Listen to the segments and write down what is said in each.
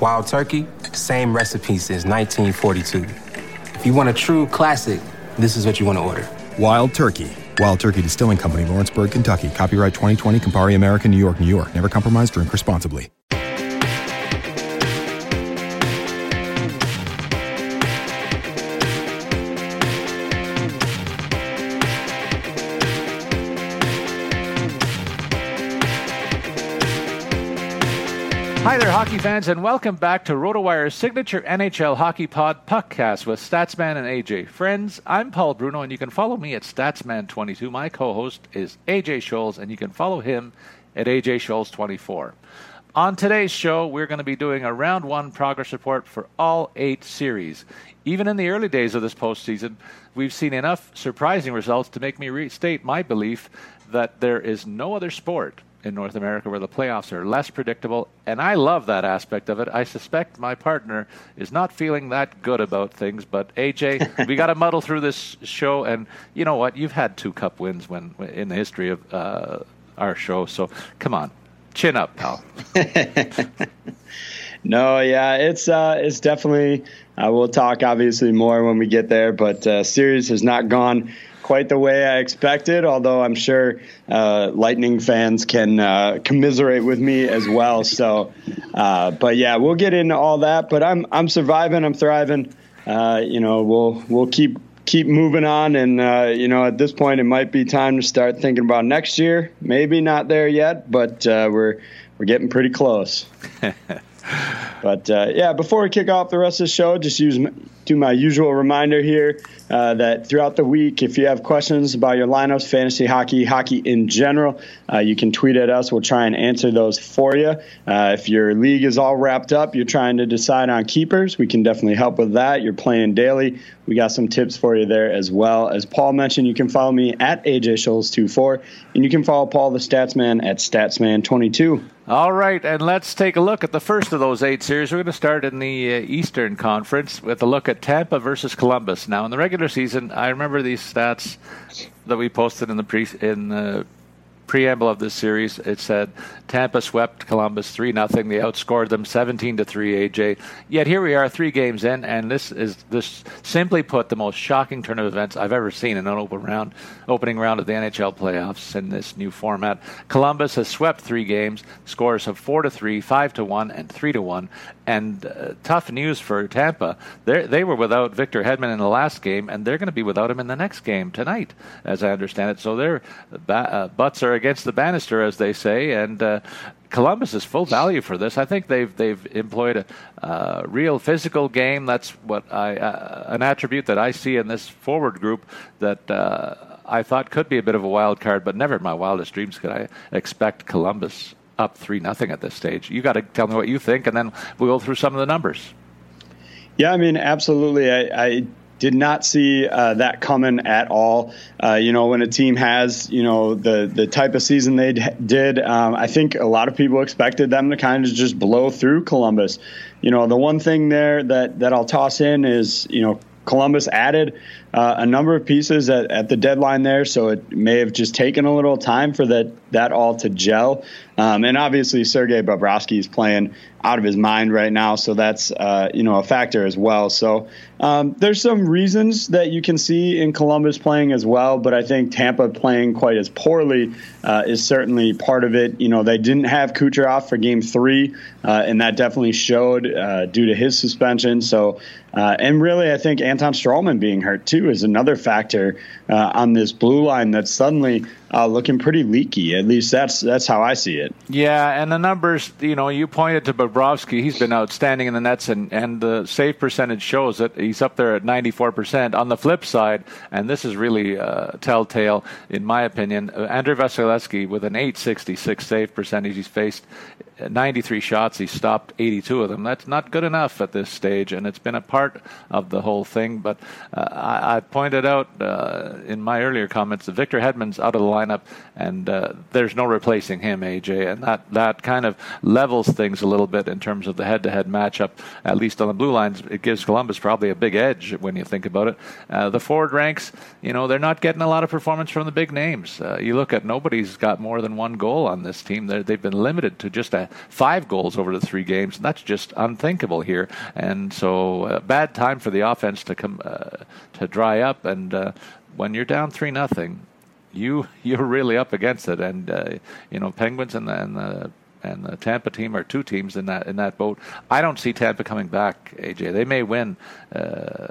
Wild Turkey, same recipe since 1942. If you want a true classic, this is what you want to order. Wild Turkey. Wild Turkey Distilling Company, Lawrenceburg, Kentucky. Copyright 2020, Campari American, New York, New York. Never compromise, drink responsibly. Hi there, hockey fans, and welcome back to RotoWire's signature NHL Hockey Pod podcast with Statsman and AJ. Friends, I'm Paul Bruno, and you can follow me at Statsman22. My co-host is AJ Scholz, and you can follow him at AJ Scholz24. On today's show, we're going to be doing a round one progress report for all eight series. Even in the early days of this postseason, we've seen enough surprising results to make me restate my belief that there is no other sport in North America where the playoffs are less predictable, and I love that aspect of it. I suspect my partner is not feeling that good about things, but AJ, we got to muddle through this show, and you know what? You've had two cup wins when in the history of uh, our show, so come on, chin up, pal. no, yeah, it's uh, it's definitely. Uh, we'll talk obviously more when we get there, but uh, series has not gone quite the way I expected, although I'm sure uh, Lightning fans can uh, commiserate with me as well. So, uh, but yeah, we'll get into all that. But I'm I'm surviving. I'm thriving. Uh, you know, we'll we'll keep keep moving on, and uh, you know, at this point, it might be time to start thinking about next year. Maybe not there yet, but uh, we're we're getting pretty close. But uh, yeah, before we kick off the rest of the show, just use do my usual reminder here uh, that throughout the week, if you have questions about your lineups, fantasy hockey, hockey in general, uh, you can tweet at us. We'll try and answer those for you. Uh, if your league is all wrapped up, you're trying to decide on keepers, we can definitely help with that. You're playing daily. We got some tips for you there as well. As Paul mentioned, you can follow me at AJ Scholz24, and you can follow Paul the Statsman at Statsman22. All right, and let's take a look at the first of those eight series. We're going to start in the uh, Eastern Conference with a look at Tampa versus Columbus. Now, in the regular season, I remember these stats that we posted in the pre in the preamble of this series. It said Tampa swept Columbus three nothing. They outscored them seventeen to three. AJ. Yet here we are, three games in, and this is this simply put the most shocking turn of events I've ever seen in an open round, opening round of the NHL playoffs in this new format. Columbus has swept three games. Scores of four to three, five to one, and three to one. And uh, tough news for Tampa. They're, they were without Victor Hedman in the last game, and they're going to be without him in the next game tonight, as I understand it. So their uh, butts are against the banister, as they say, and. Uh, Columbus is full value for this. I think they've they've employed a uh, real physical game. That's what I uh, an attribute that I see in this forward group that uh, I thought could be a bit of a wild card, but never in my wildest dreams could I expect Columbus up three nothing at this stage. You got to tell me what you think, and then we'll go through some of the numbers. Yeah, I mean, absolutely. I, I did not see uh, that coming at all. Uh, you know, when a team has you know the the type of season they d- did, um, I think a lot of people expected them to kind of just blow through Columbus. You know, the one thing there that that I'll toss in is you know Columbus added uh, a number of pieces at, at, the deadline there, so it may have just taken a little time for that that all to gel. Um, and obviously, Sergei Bobrovsky is playing out of his mind right now, so that's uh, you know a factor as well. So um, there's some reasons that you can see in Columbus playing as well, but I think Tampa playing quite as poorly uh, is certainly part of it. You know, they didn't have Kucherov for Game Three, uh, and that definitely showed uh, due to his suspension. So. And really, I think Anton Stralman being hurt too is another factor uh, on this blue line that suddenly uh, looking pretty leaky. At least that's that's how I see it. Yeah, and the numbers, you know, you pointed to Bobrovsky. He's been outstanding in the nets, and, and the save percentage shows it. He's up there at 94%. On the flip side, and this is really uh, telltale, in my opinion, Andrew Andrei Vasilevskiy with an 866 save percentage. He's faced 93 shots. He stopped 82 of them. That's not good enough at this stage, and it's been a part of the whole thing. But uh, I, I, pointed out uh, in my earlier comments that Victor Hedman's out of the lineup, and uh, there's no replacing him, AJ, and that that kind of levels things a little bit in terms of the head-to-head matchup. At least on the blue lines, it gives Columbus probably a big edge when you think about it. Uh, the forward ranks, you know, they're not getting a lot of performance from the big names. Uh, you look at nobody's got more than one goal on this team. They're, they've been limited to just a five goals over the three games. And that's just unthinkable here. And so, uh, bad time for the offense to come uh, to dry up. And uh, when you're down three nothing, you you're really up against it. And uh, you know, Penguins and the, and the and the Tampa team are two teams in that in that boat. I don't see Tampa coming back. AJ, they may win. Uh,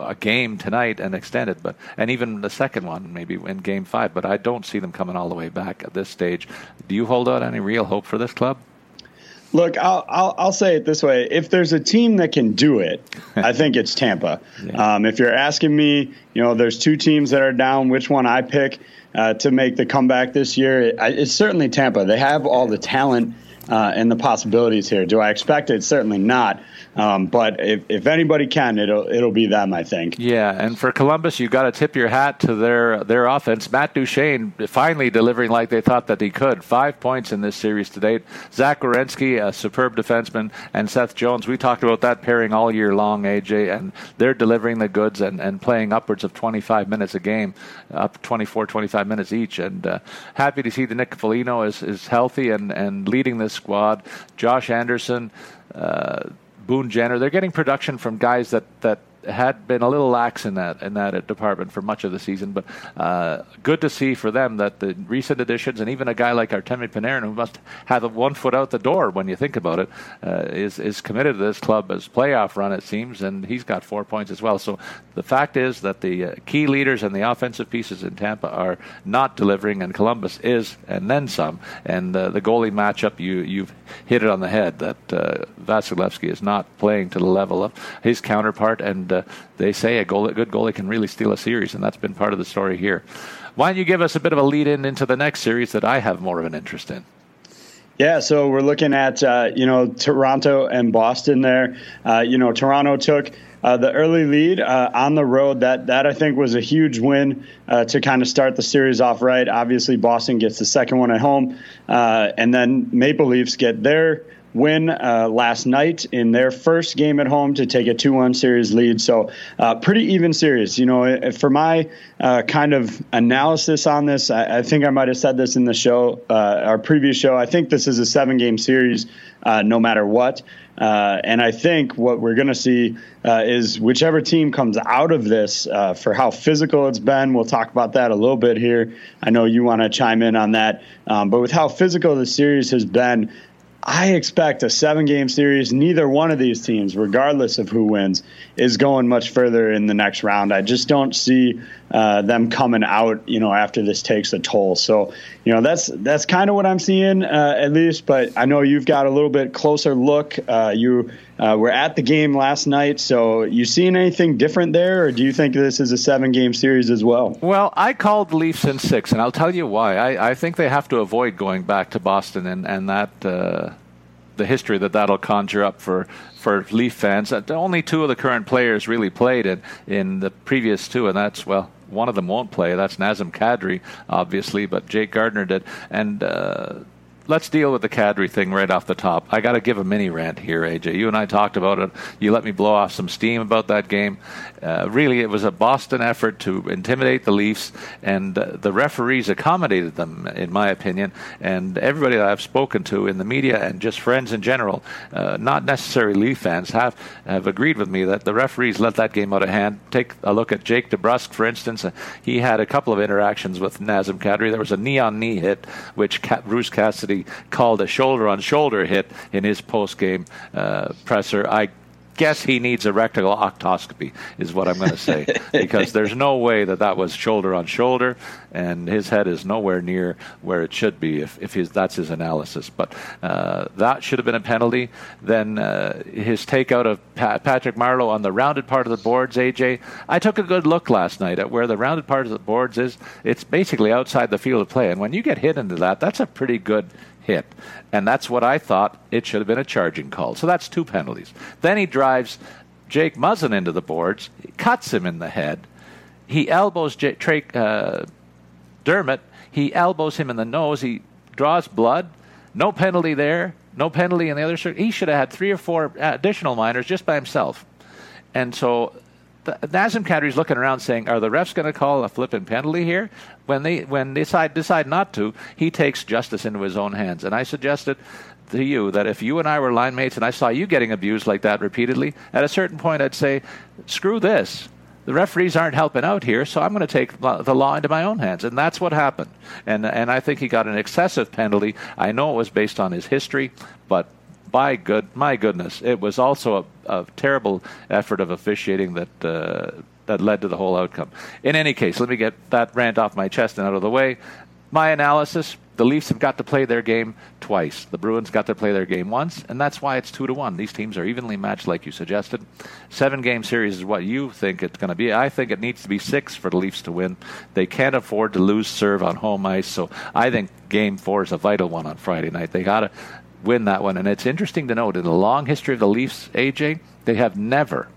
a game tonight and extend it, but and even the second one maybe in Game Five. But I don't see them coming all the way back at this stage. Do you hold out any real hope for this club? Look, I'll, I'll, I'll say it this way: if there's a team that can do it, I think it's Tampa. Yeah. Um, if you're asking me, you know, there's two teams that are down. Which one I pick uh, to make the comeback this year? It, it's certainly Tampa. They have all the talent uh, and the possibilities here. Do I expect it? Certainly not. Um, but if, if anybody can, it'll it'll be them, I think. Yeah, and for Columbus, you got to tip your hat to their their offense. Matt Duchene finally delivering like they thought that he could. Five points in this series to date. Zach Werenski, a superb defenseman, and Seth Jones. We talked about that pairing all year long, AJ, and they're delivering the goods and, and playing upwards of 25 minutes a game, up 24, 25 minutes each. And uh, happy to see the Nick Foligno is, is healthy and, and leading this squad. Josh Anderson. Uh, Boone Jenner. They're getting production from guys that that had been a little lax in that in that department for much of the season. But uh, good to see for them that the recent additions and even a guy like Artemi Panarin, who must have one foot out the door when you think about it, uh, is is committed to this club as playoff run it seems, and he's got four points as well. So the fact is that the uh, key leaders and the offensive pieces in Tampa are not delivering, and Columbus is, and then some. And uh, the goalie matchup, you you've hit it on the head that uh, Vasilevskiy is not playing to the level of his counterpart and uh, they say a, goal, a good goalie can really steal a series, and that's been part of the story here. Why don't you give us a bit of a lead in into the next series that I have more of an interest in? Yeah, so we're looking at uh, you know Toronto and Boston there. Uh, you know Toronto took uh, the early lead uh, on the road. That that I think was a huge win uh, to kind of start the series off right. Obviously, Boston gets the second one at home, uh, and then Maple Leafs get their win uh, last night in their first game at home to take a 2 1 series lead. So, uh, pretty even series. You know, for my uh, kind of analysis on this, I, I, think I might have said this in the show, uh, our previous show. I think this is a seven game series uh, no matter what. Uh, and I think what we're going to see is whichever team comes out of this for how physical it's been. We'll talk about that a little bit here. I know you want to chime in on that. Um, but with how physical the series has been, I expect a seven game series. Neither one of these teams, regardless of who wins, is going much further in the next round. I just don't see uh, them coming out, you know, after this takes a toll. So, you know, that's that's kind of what I'm seeing uh, at least. But I know you've got a little bit closer look. Uh, you uh, were at the game last night, so you seen anything different there, or do you think this is a seven game series as well? Well, I called Leafs in six, and I'll tell you why. I, I think they have to avoid going back to Boston and and that uh, the history that that'll conjure up for, for Leaf fans. Uh, only two of the current players really played in, in the previous two, and that's, well, one of them won't play. That's Nazem Kadri, obviously, but Jake Gardiner did. And uh, let's deal with the Kadri thing right off the top. I got to give a mini rant here, AJ. You and I talked about it. You let me blow off some steam about that game. Uh, really, it was a Boston effort to intimidate the Leafs, and uh, the referees accommodated them, in my opinion. And everybody that I've spoken to in the media and just friends in general, uh, not necessarily Leaf fans, have have agreed with me that the referees let that game out of hand. Take a look at Jake DeBrusk, for instance. He had a couple of interactions with Nazem Kadri. There was a knee on knee hit, which Bruce Cassidy called a shoulder on shoulder hit in his post game uh, presser. I guess he needs a rectal octoscopy, is what I'm going to say, because there's no way that that was shoulder on shoulder, and his head is nowhere near where it should be if, if his, that's his analysis. But uh, that should have been a penalty. Then uh, his takeout of pa- Patrick Marleau on the rounded part of the boards, AJ. I took a good look last night at where the rounded part of the boards is. It's basically outside the field of play, and when you get hit into that, that's a pretty good hit. And that's what I thought it should have been a charging call. So that's two penalties. Then he drives Jake Muzzin into the boards, cuts him in the head. He elbows J- uh, Dermott. He elbows him in the nose. He draws blood. No penalty there. No penalty in the other. He should have had three or four additional minors just by himself. And so Nazem Kadri's looking around saying, "Are the refs going to call a flipping penalty here?" When they when they decide decide not to, he takes justice into his own hands. And I suggested to you that if you and I were line mates and I saw you getting abused like that repeatedly, at a certain point I'd say, "Screw this." The referees aren't helping out here, so I'm going to take the law into my own hands, and that's what happened. And and I think he got an excessive penalty. I know it was based on his history, but by good, my goodness, it was also a, a terrible effort of officiating that uh, that led to the whole outcome. In any case, let me get that rant off my chest and out of the way. My analysis: the Leafs have got to play their game twice. The Bruins got to play their game once, and that's why it's two to one. These teams are evenly matched, like you suggested. Seven game series is what you think it's going to be. I think it needs to be six for the Leafs to win. They can't afford to lose serve on home ice, so I think game four is a vital one on Friday night. They got to win that one. And it's interesting to note in the long history of the Leafs, AJ, they have never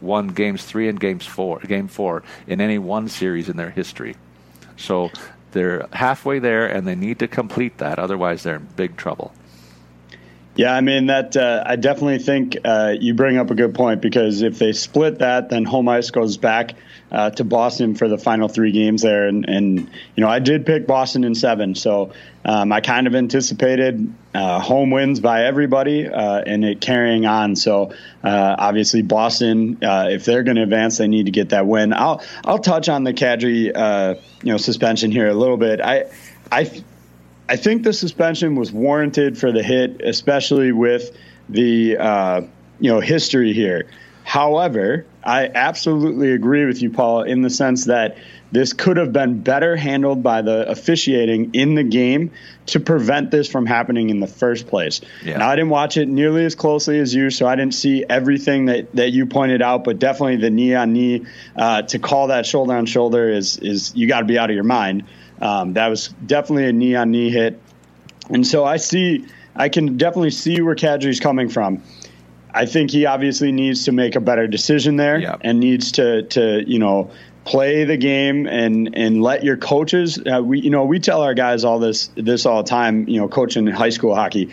won games three and games four, game four in any one series in their history. So they're halfway there, and they need to complete that. Otherwise, they're in big trouble. Yeah, I mean that. Uh, I definitely think uh, you bring up a good point because if they split that, then home ice goes back uh, to Boston for the final three games there, and, and you know I did pick Boston in seven, so um, I kind of anticipated uh, home wins by everybody uh, and it carrying on. So uh, obviously Boston, if they're going to advance, they need to get that win. I'll I'll touch on the Kadri you know suspension here a little bit. I I I think the suspension was warranted for the hit, especially with the uh, you know history here. However, I absolutely agree with you, Paul, in the sense that this could have been better handled by the officiating in the game to prevent this from happening in the first place. Yeah. Now, I didn't watch it nearly as closely as you, so I didn't see everything that, that you pointed out, but definitely the knee on knee uh, to call that shoulder on shoulder is is you got to be out of your mind. Um, that was definitely a knee on knee hit. And so I see, I can definitely see where Kadri's coming from. I think he obviously needs to make a better decision there yep. and needs to, to, you know, play the game and and let your coaches uh, we you know we tell our guys all this this all the time you know coaching high school hockey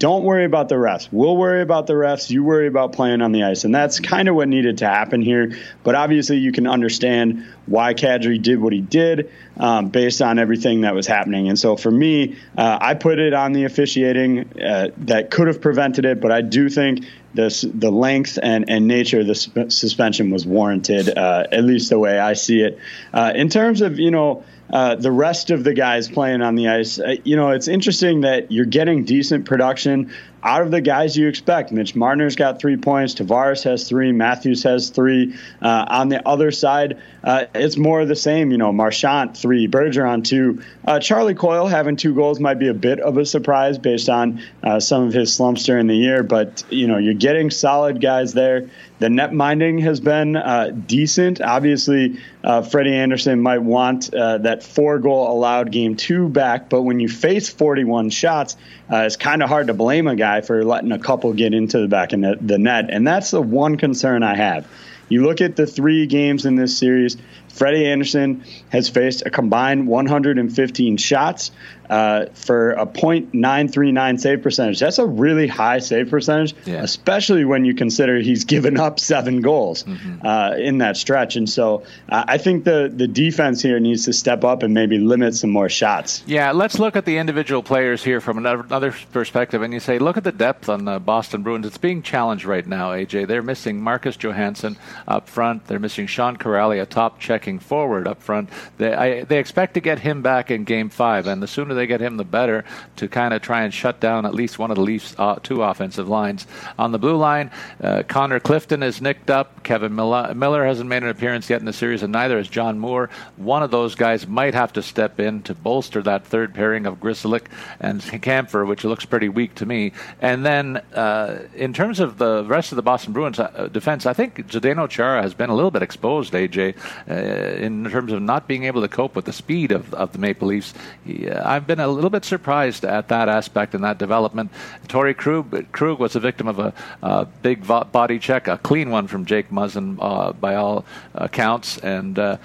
don't worry about the refs. We'll worry about the refs. You worry about playing on the ice. And that's kind of what needed to happen here. But obviously, you can understand why Kadri did what he did um, based on everything that was happening. And so for me, uh, I put it on the officiating uh, that could have prevented it. But I do think this, the length and, and nature of the sp- suspension was warranted, uh, at least the way I see it. Uh, in terms of, you know, uh, the rest of the guys playing on the ice. Uh, you know, it's interesting that you're getting decent production out of the guys you expect. Mitch Marner's got three points. Tavares has three. Matthews has three. Uh, on the other side, uh, it's more of the same. You know, Marchand three, Bergeron two. Uh, Charlie Coyle having two goals might be a bit of a surprise based on uh, some of his slumps during the year, but you know, you're getting solid guys there. The net minding has been uh, decent. Obviously, uh, Freddie Andersen might want that four goal allowed game two back, but when you face 41 shots, it's kind of hard to blame a guy guy for letting a couple get into the back of the net. And that's the one concern I have You look at the three games in this series. Freddie Andersen has faced a combined 115 shots uh, for a .939 save percentage. That's a really high save percentage, yeah. especially when you consider he's given up seven goals mm-hmm. uh, in that stretch. And so uh, I think the the defense here needs to step up and maybe limit some more shots. Yeah, let's look at the individual players here from another, another perspective. And you say, look at the depth on the Boston Bruins. It's being challenged right now, AJ. They're missing Marcus Johansson up front. They're missing Sean Kuraly, a top checking forward up front. They I, they expect to get him back in Game Five, and the sooner they get him, the better to kind of try and shut down at least one of the Leafs' uh, two offensive lines. On the blue line, uh, Connor Clifton is nicked up. Kevan Miller, Miller hasn't made an appearance yet in the series, and neither has John Moore. One of those guys might have to step in to bolster that third pairing of Grzelcyk and Kampfer, which looks pretty weak to me. And then uh, in terms of the rest of the Boston Bruins uh, defense, I think Zdeno Chara has been a little bit exposed, AJ, uh, in terms of not being able to cope with the speed of, of the Maple Leafs. Uh, I've been a little bit surprised at that aspect and that development. Torey Krug, Krug was a victim of a, a big body check, a clean one from Jake Muzzin uh, by all accounts, and uh,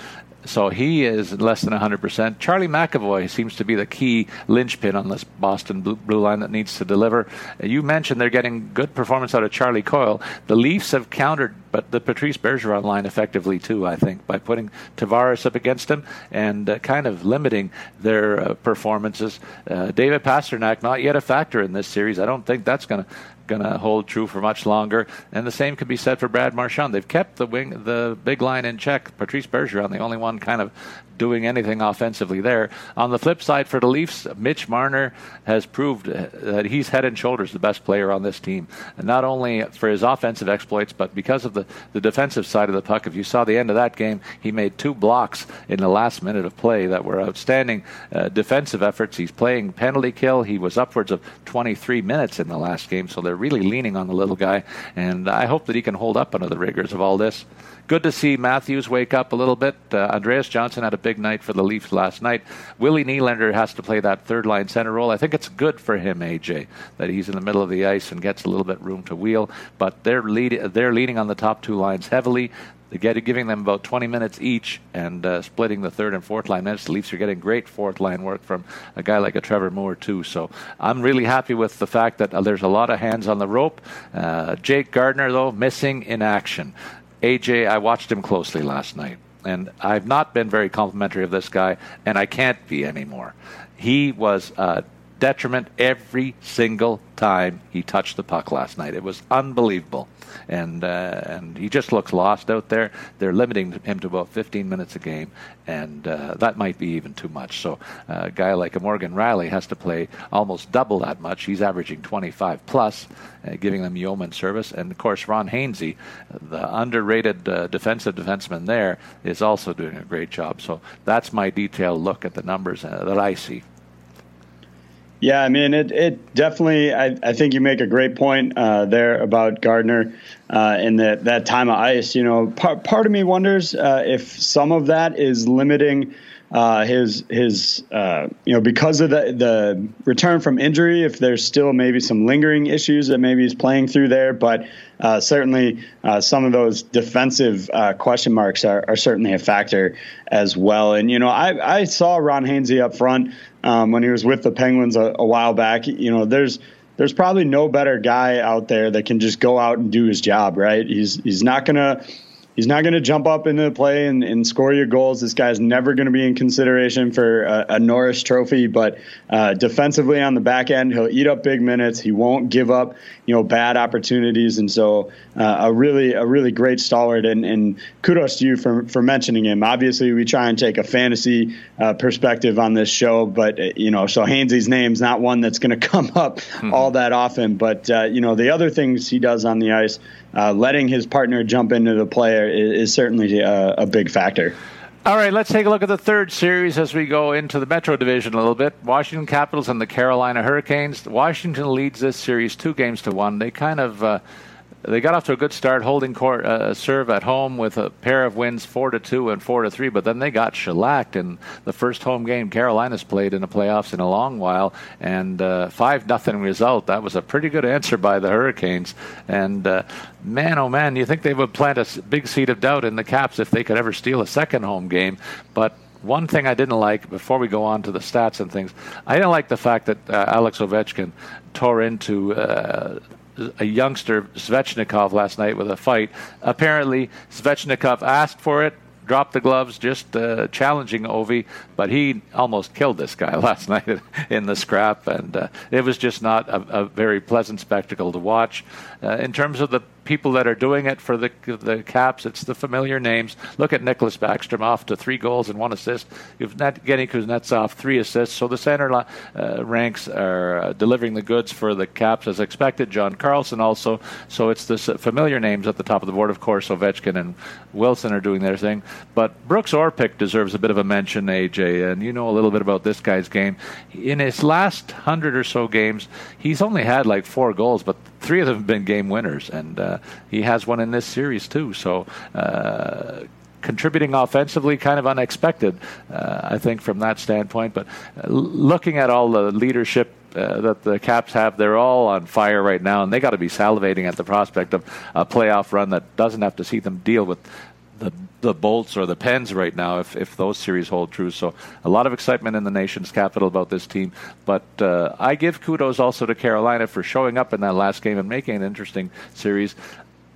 so he is less than 100%. Charlie McAvoy seems to be the key linchpin on this Boston blue, line that needs to deliver. You mentioned they're getting good performance out of Charlie Coyle. The Leafs have countered but the Patrice Bergeron line effectively too, I think, by putting Tavares up against him and uh, kind of limiting their uh, performances. Uh, David Pastrnak, not yet a factor in this series. I don't think that's going to going to hold true for much longer. And the same can be said for Brad Marchand. They've kept the wing, the big line in check. Patrice Bergeron, the only one kind of doing anything offensively there. On the flip side, for the Leafs, Mitch Marner has proved that he's head and shoulders the best player on this team. And not only for his offensive exploits, but because of the, the defensive side of the puck. If you saw the end of that game, he made two blocks in the last minute of play that were outstanding uh, defensive efforts. He's playing penalty kill. He was upwards of 23 minutes in the last game, so they're really leaning on the little guy. And I hope that he can hold up under the rigors of all this. Good to see Matthews wake up a little bit. Uh, Andreas Johnsson had a big night for the Leafs last night. Willie Nylander has to play that third line center role. I think it's good for him, AJ, that he's in the middle of the ice and gets a little bit room to wheel. But they're lead, they're leading on the top two lines heavily. Giving them about 20 minutes each and uh, splitting the third and fourth line minutes. The Leafs are getting great fourth line work from a guy like a Trevor Moore too. So I'm really happy with the fact that uh, there's a lot of hands on the rope. Uh, Jake Gardiner, though missing in action. AJ, I watched him closely last night, and I've not been very complimentary of this guy, and I can't be anymore. He was detriment every single time he touched the puck last night. It was unbelievable and uh, and he just looks lost out there. They're limiting him to about 15 minutes a game, and uh, that might be even too much. So uh, a guy like a Morgan Rielly has to play almost double that much. He's averaging 25 plus, uh, giving them yeoman service. And of course, Ron Hainsey, the underrated uh, defensive defenseman there, is also doing a great job. So that's my detailed look at the numbers uh, that I see. Yeah, I mean, it, it definitely, I, I think you make a great point uh, there about Gardiner uh, in that, that time of ice. You know, part, part of me wonders uh, if some of that is limiting uh, his his uh, you know because of the the return from injury, if there's still maybe some lingering issues that maybe he's playing through there, but uh, certainly uh, some of those defensive uh, question marks are, are, certainly a factor as well. And you know, I, I saw Ron Hainsey up front um, when he was with the Penguins a, a while back. You know, there's there's probably no better guy out there that can just go out and do his job, right? He's he's not gonna he's not going to jump up into the play and, and, score your goals. This guy's never going to be in consideration for a, a Norris Trophy, but uh, defensively on the back end, he'll eat up big minutes. He won't give up, you know, bad opportunities, and so uh, a really a really great stalwart. And, and, kudos to you for for mentioning him. Obviously, we try and take a fantasy uh, perspective on this show, but uh, you know, so Hainsey's name's not one that's going to come up mm-hmm. all that often. But uh, you know, the other things he does on the ice uh, letting his partner jump into the player is, is certainly a, a big factor. All right, let's take a look at the third series as we go into the Metro Division a little bit. Washington Capitals and the Carolina Hurricanes. Washington leads this series two games to one. They kind of uh, they got off to a good start, holding court uh, serve at home with a pair of wins, four to two and four to three. But then they got shellacked in the first home game Carolina's played in the playoffs in a long while, and uh, five nothing result. That was a pretty good answer by the Hurricanes. And uh, man, oh man, you think they would plant a big seed of doubt in the Caps if they could ever steal a second home game, but one thing I didn't like before we go on to the stats and things, I didn't like the fact that uh, Alex Ovechkin tore into uh, a youngster Svechnikov last night with a fight. Apparently, Svechnikov asked for it, dropped the gloves, just uh, challenging Ovi, but he almost killed this guy last night in the scrap, and uh, it was just not a, a, very pleasant spectacle to watch. Uh, in terms of the people that are doing it for the the Caps. It's the familiar names. Look at Nicklas Backstrom off to three goals and one assist. You've not Evgeny Kuznetsov three assists. So the center uh, ranks are uh, delivering the goods for the Caps as expected. John Carlson also. So it's the familiar names at the top of the board. Of course, Ovechkin and Wilson are doing their thing. But Brooks Orpik deserves a bit of a mention, AJ. And you know a little bit about this guy's game. In his last hundred or so games, he's only had like four goals, but three of them have been game winners, and uh, he has one in this series too. So. Uh, contributing offensively, kind of unexpected, uh, I think, from that standpoint. But uh, looking at all the leadership uh, that the Caps have, they're all on fire right now, and they got to be salivating at the prospect of a playoff run that doesn't have to see them deal with the bolts or the pens right now if, if those series hold true. So a lot of excitement in the nation's capital about this team. But uh, I give kudos also to Carolina for showing up in that last game and making an interesting series.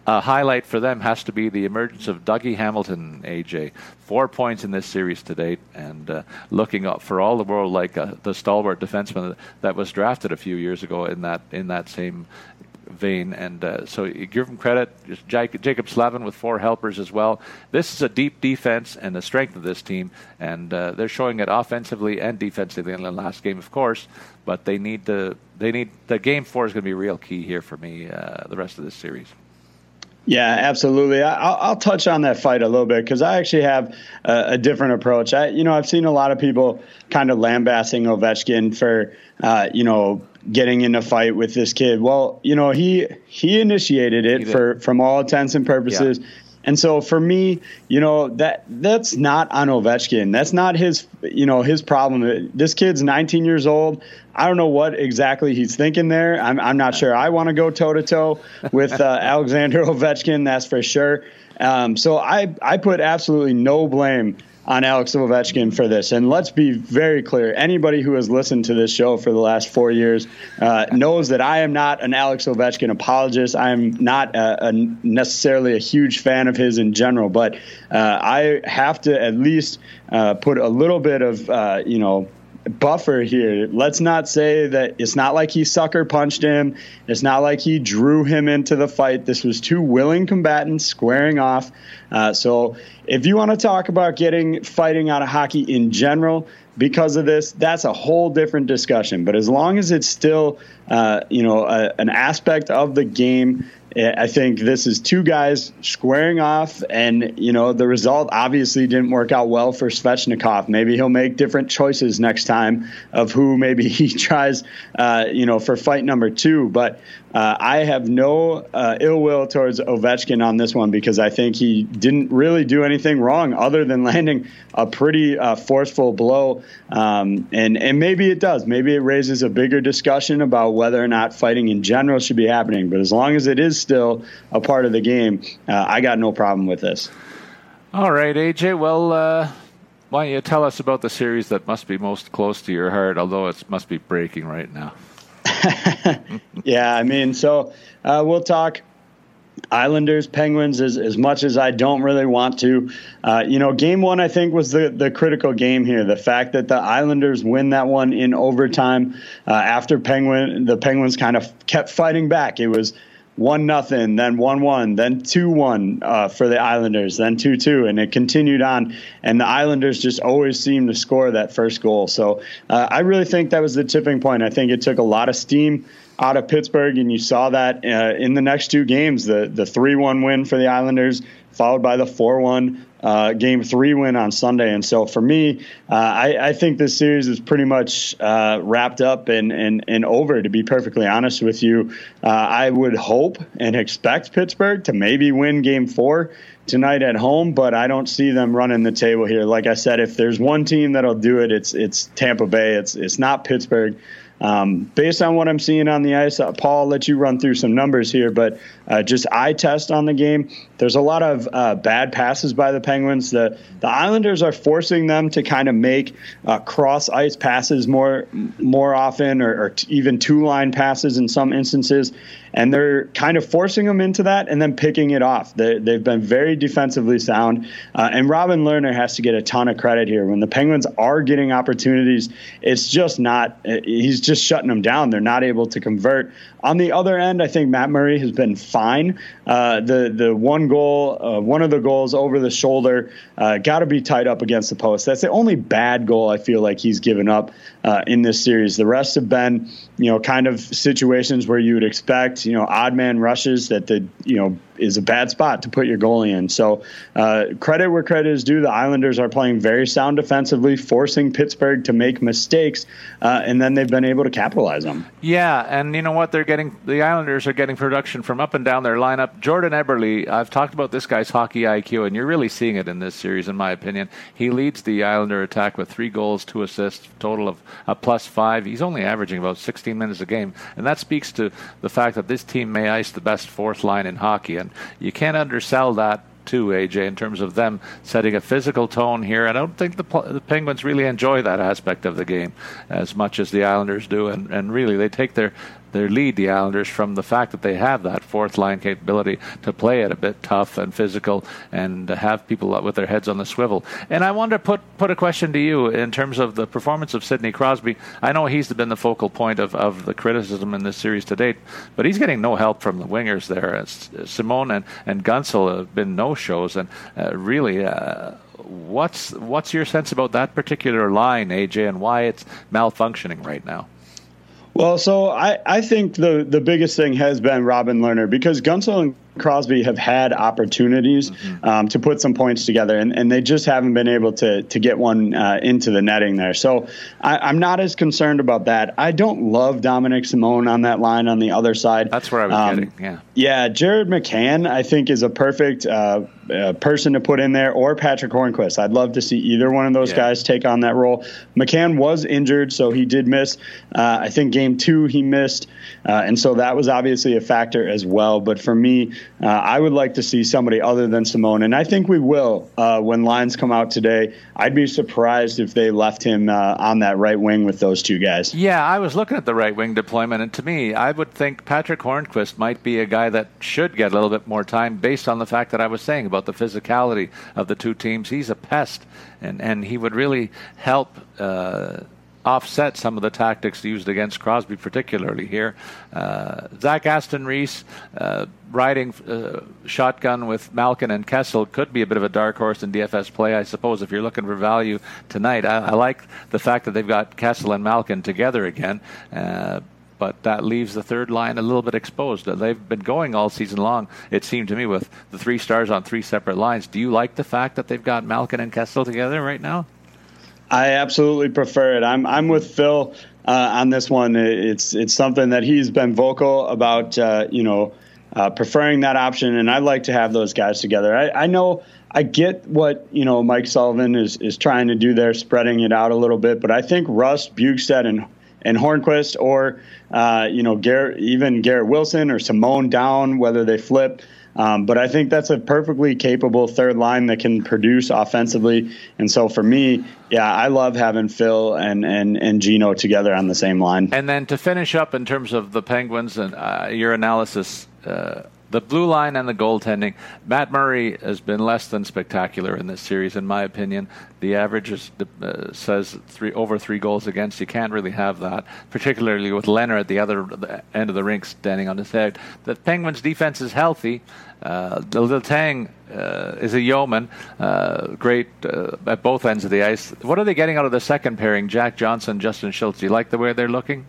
A highlight for them has to be the emergence of Dougie Hamilton, AJ. Four points in this series to date, and uh, looking up for all the world like uh, the stalwart defenseman that was drafted a few years ago in that in that same vein. And uh, so you give them credit. Jaccob Slavin with four helpers as well. This is a deep defense and the strength of this team, and uh, they're showing it offensively and defensively in the last game, of course. But they need to. They need the game four is going to be real key here for me. Uh, the rest of this series. Yeah, absolutely. I'll, I'll, touch on that fight a little bit because I actually have a, a, different approach. I, you know, I've seen a lot of people kind of lambasting Ovechkin for, uh, you know, getting in a fight with this kid. Well, you know, he he initiated it he for from all intents and purposes. Yeah. And so for me, you know, that that's not on Ovechkin. That's not his, you know, his problem. This kid's 19 years old. I don't know what exactly he's thinking there. I'm, I'm not sure. I want to go toe to toe with uh, Alexander Ovechkin. That's for sure. Um, so I I put absolutely no blame on Alex Ovechkin for this. And let's be very clear anybody who has listened to this show for the last four years uh, knows that I am not an Alex Ovechkin apologist. I'm not a, a necessarily a huge fan of his in general, but uh, I have to at least uh, put a little bit of, uh, you know, buffer here. Let's not say that it's not like he sucker punched him. It's not like he drew him into the fight. This was two willing combatants squaring off. Uh, so if you want to talk about getting fighting out of hockey in general because of this, that's a whole different discussion. But as long as it's still, uh, you know, a, an aspect of the game I think this is two guys squaring off, and you know the result obviously didn't work out well for Svechnikov. Maybe he'll make different choices next time of who maybe he tries, uh, you know, for fight number two. But uh, I have no uh, ill will towards Ovechkin on this one because I think he didn't really do anything wrong other than landing a pretty uh, forceful blow. Um, and and maybe it does. Maybe it raises a bigger discussion about whether or not fighting in general should be happening. But as long as it is still a part of the game, uh, I got no problem with this. All right, AJ. Well. Uh, why don't you tell us about the series that must be most close to your heart, although it must be breaking right now? yeah, I mean, so uh, we'll talk Islanders, Penguins, as, as much as I don't really want to. Uh, you know, game one, I think, was the, the critical game here. The fact that the Islanders win that one in overtime uh, after Penguin, the Penguins kind of kept fighting back. It was one nothing, then one one, then two one uh, for the Islanders, then two two, and it continued on. And the Islanders just always seemed to score that first goal. So uh, I really think that was the tipping point. I think it took a lot of steam out of Pittsburgh, and you saw that uh, in the next two games. The the three one win for the Islanders, followed by the four one uh, game three win on Sunday. And so for me, uh, I, I, think this series is pretty much uh, wrapped up and, and, and over, to be perfectly honest with you. Uh, I would hope and expect Pittsburgh to maybe win game four tonight at home, but I don't see them running the table here. Like I said, if there's one team that'll do it, it's it's Tampa Bay. It's it's not Pittsburgh. Um, based on what I'm seeing on the ice, Paul, I'll let you run through some numbers here, but uh, just eye test on the game. There's a lot of uh, bad passes by the Penguins. The the Islanders are forcing them to kind of make uh, cross ice passes more more often, or, or t- even two line passes in some instances and they're kind of forcing them into that and then picking it off. They, have been very defensively sound, uh, and Robin Lehner has to get a ton of credit here. When the Penguins are getting opportunities, it's just not. He's just shutting them down. They're not able to convert. On the other end, I think Matt Murray has been fine. Uh, the the one goal, uh, one of the goals over the shoulder, uh, got to be tied up against the post. That's the only bad goal I feel like he's given up uh, in this series. The rest have been, you know, kind of situations where you would expect, you know, odd man rushes that the, you know, is a bad spot to put your goalie in. So uh, credit where credit is due. The Islanders are playing very sound defensively, forcing Pittsburgh to make mistakes, uh, and then they've been able to capitalize them. Yeah, and you know what? They're getting the Islanders are getting production from up and down their lineup. Jordan Eberle, I've talked about this guy's hockey IQ, and you're really seeing it in this series, in my opinion. He leads the Islander attack with three goals, two assists, total of a plus five. He's only averaging about 16 minutes a game, and that speaks to the fact that this team may ice the best fourth line in hockey. And you can't undersell that too, AJ, in terms of them setting a physical tone here. I don't think the, the Penguins really enjoy that aspect of the game as much as the Islanders do, and, and really they take their their lead, the Islanders, from the fact that they have that fourth line capability to play it a bit tough and physical and have people with their heads on the swivel. And I want to put put a question to you in terms of the performance of Sidney Crosby. I know he's been the focal point of, of the criticism in this series to date, but he's getting no help from the wingers there. As Simon and, and Guentzel have been no shows, and uh, really. Uh, what's what's your sense about that particular line, AJ, and why it's malfunctioning right now? Well, so I, I think the, the biggest thing has been Robin Lehner because Guentzel and Crosby have had opportunities mm-hmm. um, to put some points together, and, and they just haven't been able to to get one uh, into the netting there. So I, am not as concerned about that. I don't love Dominic Simone on that line on the other side. That's where I was um, getting. Yeah. Yeah, Jared McCann, I think, is a perfect uh, uh, person to put in there, or Patrick Hornqvist. I'd love to see either one of those yeah. guys take on that role. McCann was injured, so he did miss. Uh, I think game two he missed, uh, and so that was obviously a factor as well. But for me, uh, I would like to see somebody other than Simone. and I think we will uh, when lines come out today. I'd be surprised if they left him uh, on that right wing with those two guys. Yeah, I was looking at the right wing deployment, and to me, I would think Patrick Hornqvist might be a guy that should get a little bit more time based on the fact that I was saying about the physicality of the two teams. He's a pest, and, and he would really help. Uh, offset some of the tactics used against Crosby, particularly here. Uh, Zach Aston Reese uh, riding uh, shotgun with Malkin and Kessel could be a bit of a dark horse in DFS play, I suppose, if you're looking for value tonight. I, I like the fact that they've got Kessel and Malkin together again. Uh, but that leaves the third line a little bit exposed. They've been going all season long, it seemed to me, with the three stars on three separate lines. Do you like the fact that they've got Malkin and Kessel together right now? I absolutely prefer it. I'm I'm with Phil uh, on this one. It's it's something that he's been vocal about. Uh, you know, uh, preferring that option, and I'd like to have those guys together. I, I know. I get what you know Mike Sullivan is, is trying to do there, spreading it out a little bit. But I think Rust, Bjugstad, and and Hornqvist, or uh, you know Garrett, even Garrett Wilson or Simone down, whether they flip. Um, but I think that's a perfectly capable third line that can produce offensively. And so for me, yeah, I love having Phil and, and, and Gino together on the same line. And then to finish up in terms of the Penguins and uh, your analysis, uh, the blue line and the goaltending. Matt Murray has been less than spectacular in this series, in my opinion. The average is, uh, says three over three goals against. You can't really have that, particularly with Leonard at the other end of the rink standing on his head. The Penguins' defense is healthy. Uh, the Letang uh, is a yeoman, uh, great uh, at both ends of the ice. What are they getting out of the second pairing, Jack Johnson, Justin Schultz? Do you like the way they're looking?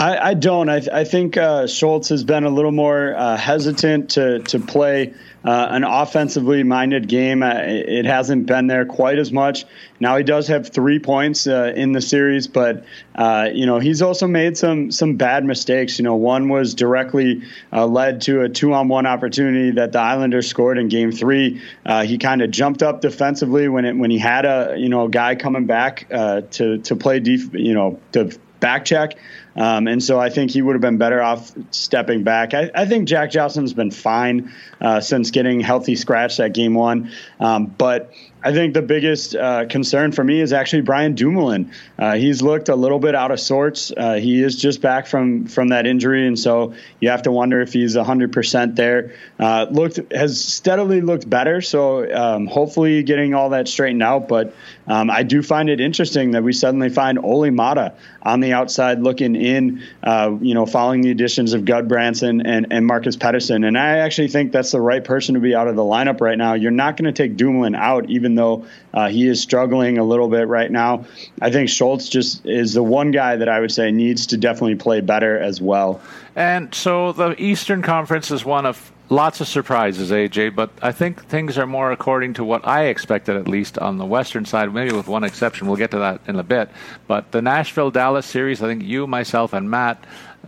I, I don't. I, I think uh, Schultz has been a little more uh, hesitant to to play uh, an offensively minded game. Uh, it hasn't been there quite as much. Now he does have three points uh, in the series, but uh, you know he's also made some some bad mistakes. You know, one was directly uh, led to a two on one opportunity that the Islanders scored in Game Three. Uh, he kind of jumped up defensively when it when he had a you know a guy coming back to to play def- you know to back check. Um, and so I think he would have been better off stepping back. I, I think Jack Johnson's been fine uh, since getting healthy scratch that game one. Um, but I think the biggest uh, concern for me is actually Brian Dumoulin. Uh, he's looked a little bit out of sorts. Uh, he is just back from from that injury, and so you have to wonder if he's 100% there. Uh, looked has steadily looked better, so um, hopefully getting all that straightened out. But um, I do find it interesting that we suddenly find Olli Maatta on the outside looking in, uh, you know, following the additions of Gudbranson and, and Marcus Pettersson. And I actually think that's the right person to be out of the lineup right now. You're not going to take Dumoulin out, even though uh, he is struggling a little bit right now. I think Schultz just is the one guy that I would say needs to definitely play better as well. And so the Eastern Conference is one of lots of surprises, AJ, but I think things are more according to what I expected, at least on the Western side, maybe with one exception. We'll get to that in a bit. But the Nashville Dallas series, I think you, myself, and Matt,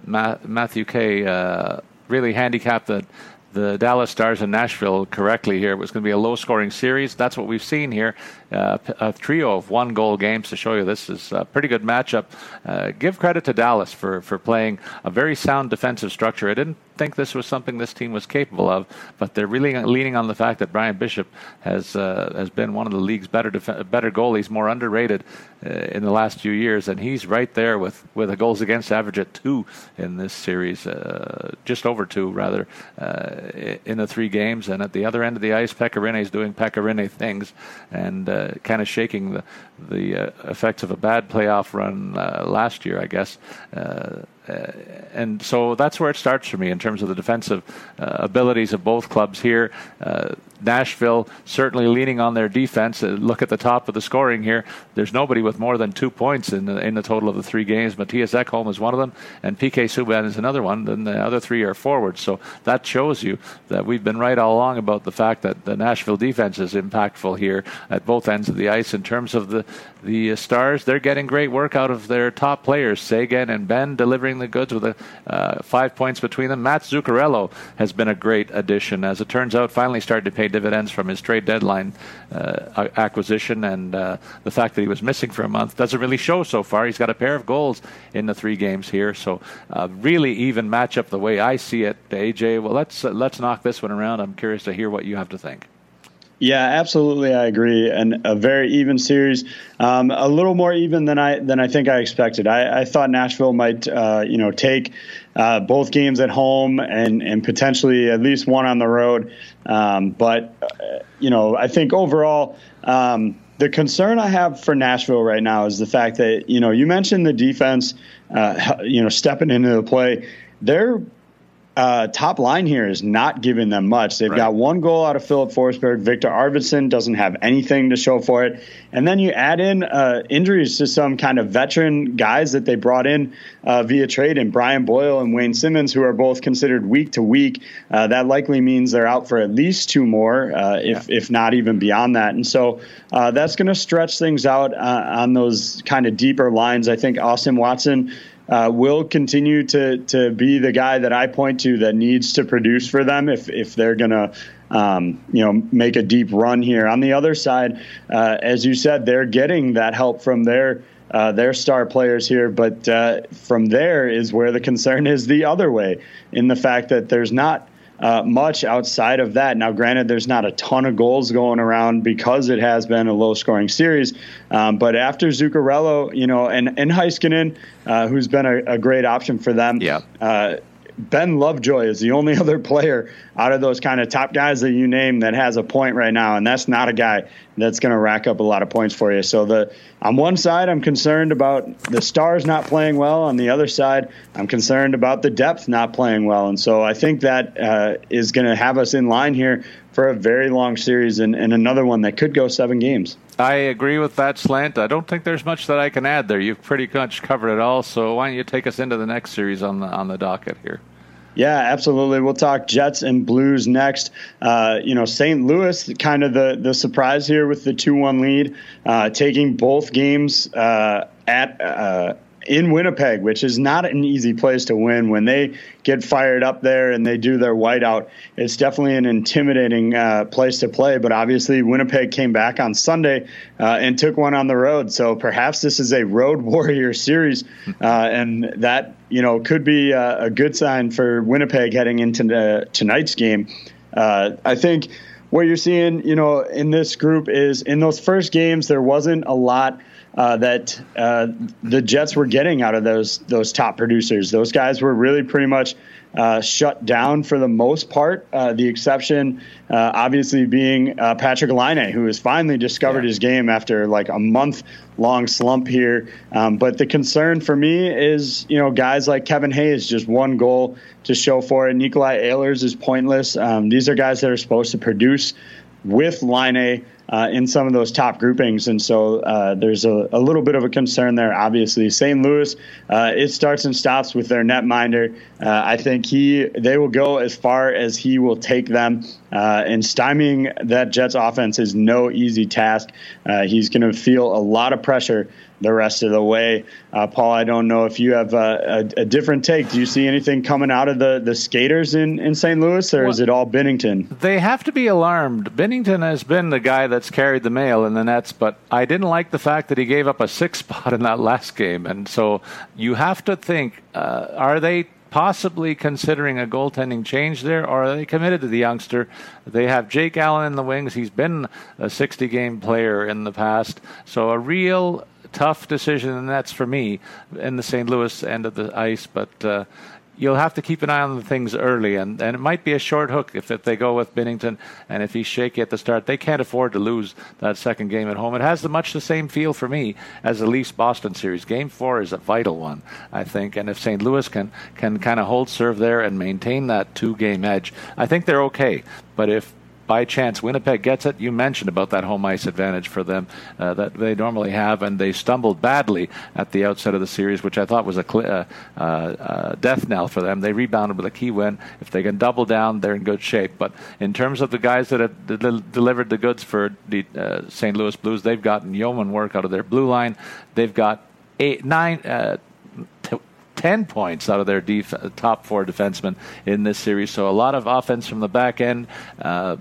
Matt Matthew K. Uh, really handicapped the the Dallas Stars and Nashville correctly here. It was going to be a low scoring series. That's what we've seen here. Uh, a trio of one goal games to show you this is a pretty good matchup. Uh, give credit to Dallas for, for playing a very sound defensive structure. I didn't think this was something this team was capable of, but they're really leaning on the fact that Brian Bishop has uh, has been one of the league's better def- better goalies, more underrated uh, in the last few years, and he's right there with with a goals against average at two in this series, uh, just over two rather uh, in the three games. And at the other end of the ice, Pekka Rinne is doing Pekka Rinne things, and uh, kind of shaking the the uh, effects of a bad playoff run last year, I guess. Uh, and so that's where it starts for me in terms of the defensive uh, abilities of both clubs here. Nashville certainly leaning on their defense. Uh, look at the top of the scoring here. There's nobody with more than two points in the, in the total of the three games. Mattias Ekholm is one of them, and PK Subban is another one. Then the other three are forwards. So that shows you that we've been right all along about the fact that the Nashville defense is impactful here at both ends of the ice. In terms of the the uh, Stars, they're getting great work out of their top players, Seguin and Benn, delivering the goods with a, uh, five points between them. Matt Zuccarello has been a great addition, as it turns out. Finally started to pay dividends from his trade deadline uh, acquisition, and uh, the fact that he was missing for a month doesn't really show so far. He's got a pair of goals in the three games here, so uh, really even matchup the way I see it. AJ, well, let's uh, let's knock this one around. I'm curious to hear what you have to think. Yeah, absolutely, I agree, and a very even series, um, a little more even than I than I think I expected. I, I thought Nashville might, uh, you know, take uh, both games at home and and potentially at least one on the road, um, but uh, you know, I think overall. Um, the concern I have for Nashville right now is the fact that you know you mentioned the defense, uh, you know, stepping into the play. They're uh, top line here is not giving them much. They've right. got one goal out of Filip Forsberg. Viktor Arvidsson doesn't have anything to show for it. And then you add in uh, injuries to some kind of veteran guys that they brought in uh, via trade, and Brian Boyle and Wayne Simmonds, who are both considered week to week. Uh, that likely means they're out for at least two more, uh, if yeah. if not even beyond that. And so uh, that's going to stretch things out on those kind of deeper lines. I think Austin Watson uh, will continue to to be the guy that I point to that needs to produce for them if if they're gonna. Um, you know, make a deep run here. On the other side, uh, as you said, they're getting that help from their uh, their star players here. But uh, from there is where the concern is the other way, in the fact that there's not uh, much outside of that. Now, granted, there's not a ton of goals going around because it has been a low scoring series. Um, but after Zuccarello, you know, and, and Heiskanen, uh, who's been a, a, great option for them, yeah. Uh, Ben Lovejoy is the only other player out of those kind of top guys that you name that has a point right now, and that's not a guy that's going to rack up a lot of points for you. So the on one side, I'm concerned about the stars not playing well. On the other side, I'm concerned about the depth not playing well. And so I think that uh, is going to have us in line here for a very long series and, and another one that could go seven games. I agree with that slant. I don't think there's much that I can add there. You've pretty much covered it all. So why don't you take us into the next series on the on the docket here? Yeah, absolutely. We'll talk Jets and Blues next. Uh, you know, St. Louis, kind of the the surprise here with the two one lead, uh, taking both games uh, at uh, in Winnipeg, which is not an easy place to win. When they get fired up there and they do their whiteout, it's definitely an intimidating uh, place to play. But obviously, Winnipeg came back on Sunday uh, and took one on the road. So perhaps this is a road warrior series, uh, and that you know could be a, a, good sign for Winnipeg heading into the, tonight's game. Uh, I think what you're seeing, you know, in this group is in those first games there wasn't a lot uh, that uh, the Jets were getting out of those those top producers. Those guys were really pretty much uh, shut down for the most part. Uh, the exception, uh, obviously, being uh, Patrik Laine, who has finally discovered yeah. his game after like a month long slump here. Um, but the concern for me is, you know, guys like Kevin Hayes, just one goal to show for it. Nikolai Ehlers is pointless. Um, these are guys that are supposed to produce with Laine uh, in some of those top groupings. And so uh, there's a, a, little bit of a concern there, obviously. St. Louis, uh, it starts and stops with their netminder. Uh, I think he they will go as far as he will take them. Uh, and stymieing that Jets offense is no easy task. Uh, he's going to feel a lot of pressure the rest of the way. Uh, Paul, I don't know if you have a, a, a, different take. Do you see anything coming out of the, the skaters in, in St. Louis, or well, is it all Binnington? They have to be alarmed. Binnington has been the guy that's carried the mail in the nets, but I didn't like the fact that he gave up a six spot in that last game. And so you have to think uh, are they possibly considering a goaltending change there, or are they committed to the youngster? They have Jake Allen in the wings. He's been a 60 game player in the past. So a real tough decision, and that's for me in the St. Louis end of the ice. But uh, you'll have to keep an eye on the things early, and, and it might be a short hook if, if they go with Binnington, and if he's shaky at the start, they can't afford to lose that second game at home. It has the, much the same feel for me as the Leafs Boston series. Game four is a vital one, I think, and if St. Louis can can kind of hold serve there and maintain that two game edge, I think they're okay. But if by chance Winnipeg gets it. You mentioned about that home ice advantage for them uh, that they normally have, and they stumbled badly at the outset of the series, which I thought was a cl- uh, uh, death knell for them. They rebounded with a key win. If they can double down, they're in good shape. But in terms of the guys that have de- delivered the goods for the uh, St. Louis Blues, they've gotten yeoman work out of their blue line. They've got eight, nine. Uh, t- 10 points out of their def- top four defensemen in this series. So a lot of offense from the back end. Uh,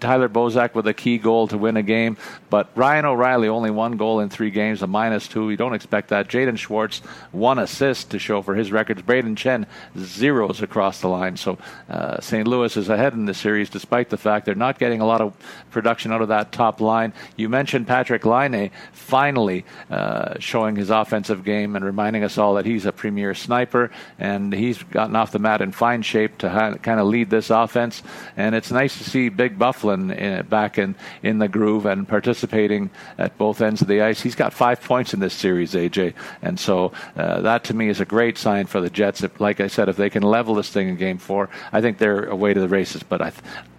Tyler Bozak with a key goal to win a game. But Ryan O'Reilly only one goal in three games, a minus two. You don't expect that. Jaden Schwartz one assist to show for his records. Brayden Schenn, zeros across the line. So uh, St. Louis is ahead in the series, despite the fact they're not getting a lot of production out of that top line. You mentioned Patrik Laine finally uh, showing his offensive game and reminding us all that he's a premier sniper and he's gotten off the mat in fine shape to ha- kind of lead this offense. And it's nice to see Big Byfuglien in, back in, in the groove and participating at both ends of the ice. He's got five points in this series, AJ. And so uh, that to me is a great sign for the Jets. If, like I said, if they can level this thing in game four, I think they're away to the races. But I,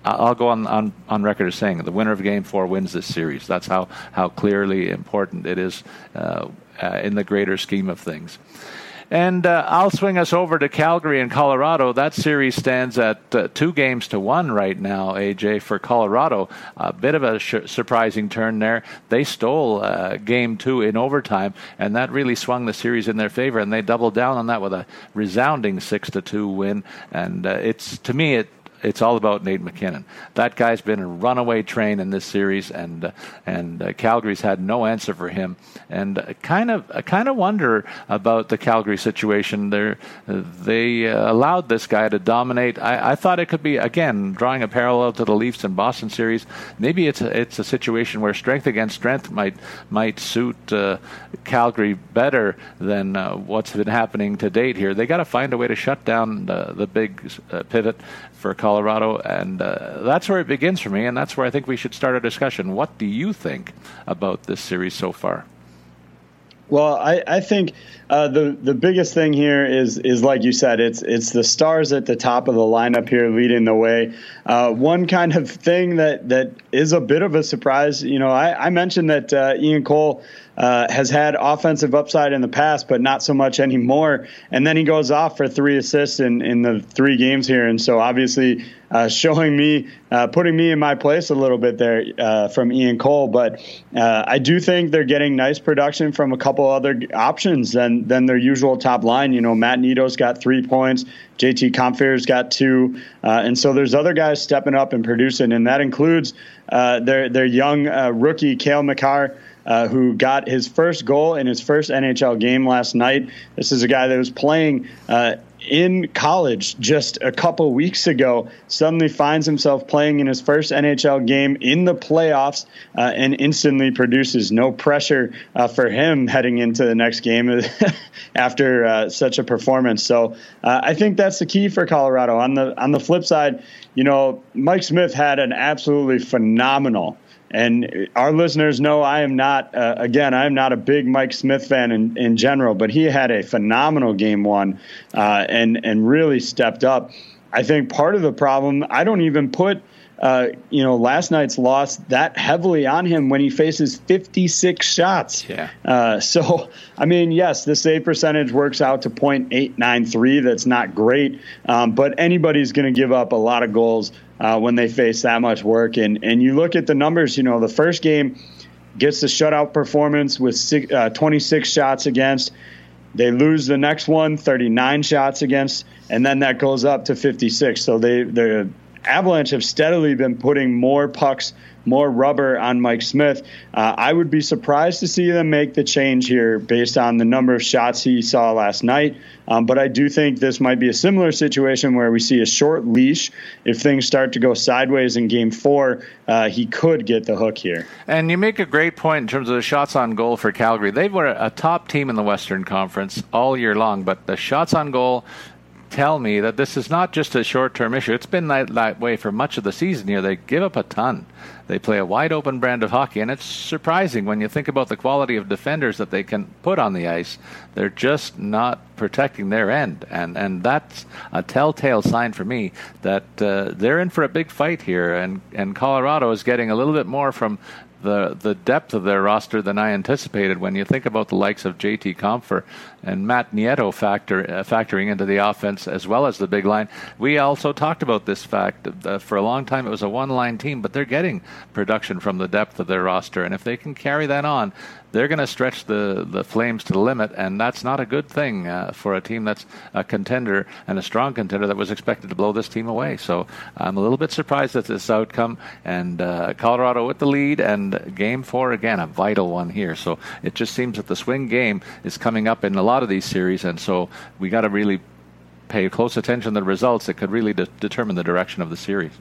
I'll go on, on, on record as saying the winner of game four wins this series. That's how, how clearly important it is uh, uh, in the greater scheme of things. And uh, I'll swing us over to Calgary and Colorado. That series stands at uh, two games to one right now, AJ, for Colorado. A bit of a sh- surprising turn there. They stole uh, game two in overtime, and that really swung the series in their favor, and they doubled down on that with a resounding 6 to 2 win. And uh, it's, to me, it it's all about Nate MacKinnon. That guy's been a runaway train in this series, and uh, and uh, Calgary's had no answer for him. And uh, kind of I kind of wonder about the Calgary situation. They they uh, allowed this guy to dominate. I, I, thought it could be again drawing a parallel to the Leafs and Boston series. Maybe it's a, it's a situation where strength against strength might might suit uh, Calgary better than uh, what's been happening to date here. They got to find a way to shut down the, the big pivot for Colorado, and uh, that's where it begins for me, and that's where I think we should start a discussion. What do you think about this series so far? Well, I, I think uh, the the biggest thing here is is like you said, it's it's the stars at the top of the lineup here leading the way. Uh, one kind of thing that that is a bit of a surprise, you know, I, I mentioned that uh, Ian Cole uh, has had offensive upside in the past, but not so much anymore. And then he goes off for three assists in, in the three games here. And so obviously uh, showing me, uh, putting me in my place a little bit there uh, from Ian Cole. But uh, I do think they're getting nice production from a couple other options than, than their usual top line. You know, Matt Nieto's got three points. JT Compher's got two. Uh, and so there's other guys stepping up and producing, and that includes their, their young rookie, Cale Makar uh, who got his first goal in his first NHL game last night. This is a guy that was playing uh, in college just a couple weeks ago, suddenly finds himself playing in his first NHL game in the playoffs uh, and instantly produces no pressure uh, for him heading into the next game after uh, such a performance. So uh, I think that's the key for Colorado. On the on the flip side, you know, Mike Smith had an absolutely phenomenal and our listeners know I am not, uh, again, I am not a big Mike Smith fan in, in general, but he had a phenomenal game one uh, and, and really stepped up. I think part of the problem, I don't even put, uh, you know, last night's loss that heavily on him when he faces 56 shots. Yeah. Uh, so, I mean, yes, the save percentage works out to .893. That's not great, um, but anybody's going to give up a lot of goals uh, when they face that much work. And and you look at the numbers. You know, the first game gets the shutout performance with six, uh, 26 shots against. They lose the next one, 39 shots against, and then that goes up to 56. So they the Avalanche have steadily been putting more pucks more rubber on Mike Smith. Uh, I would be surprised to see them make the change here based on the number of shots he saw last night. Um, but I do think this might be a similar situation where we see a short leash. If things start to go sideways in game four, uh, he could get the hook here. And you make a great point in terms of the shots on goal for Calgary. They were a top team in the Western Conference all year long, but the shots on goal tell me that this is not just a short term issue. It's been that, that, way for much of the season here. They give up a ton. They play a wide open brand of hockey, and it's surprising when you think about the quality of defenders that they can put on the ice. They're just not protecting their end, and, and that's a telltale sign for me that uh, they're in for a big fight here, and, and Colorado is getting a little bit more from the the depth of their roster than I anticipated. When you think about the likes of J.T. Compher and Matt Nieto factor uh, factoring into the offense as well as the big line, we also talked about this fact uh, for a long time. It was a one line team, but they're getting production from the depth of their roster, and if they can carry that on, they're going to stretch the, the Flames to the limit, and that's not a good thing uh, for a team that's a contender and a strong contender that was expected to blow this team away. So I'm a little bit surprised at this outcome, and uh, Colorado with the lead, and game four again, a vital one here. So it just seems that the swing game is coming up in a lot of these series, and so we got to really pay close attention to the results that could really de- determine the direction of the series.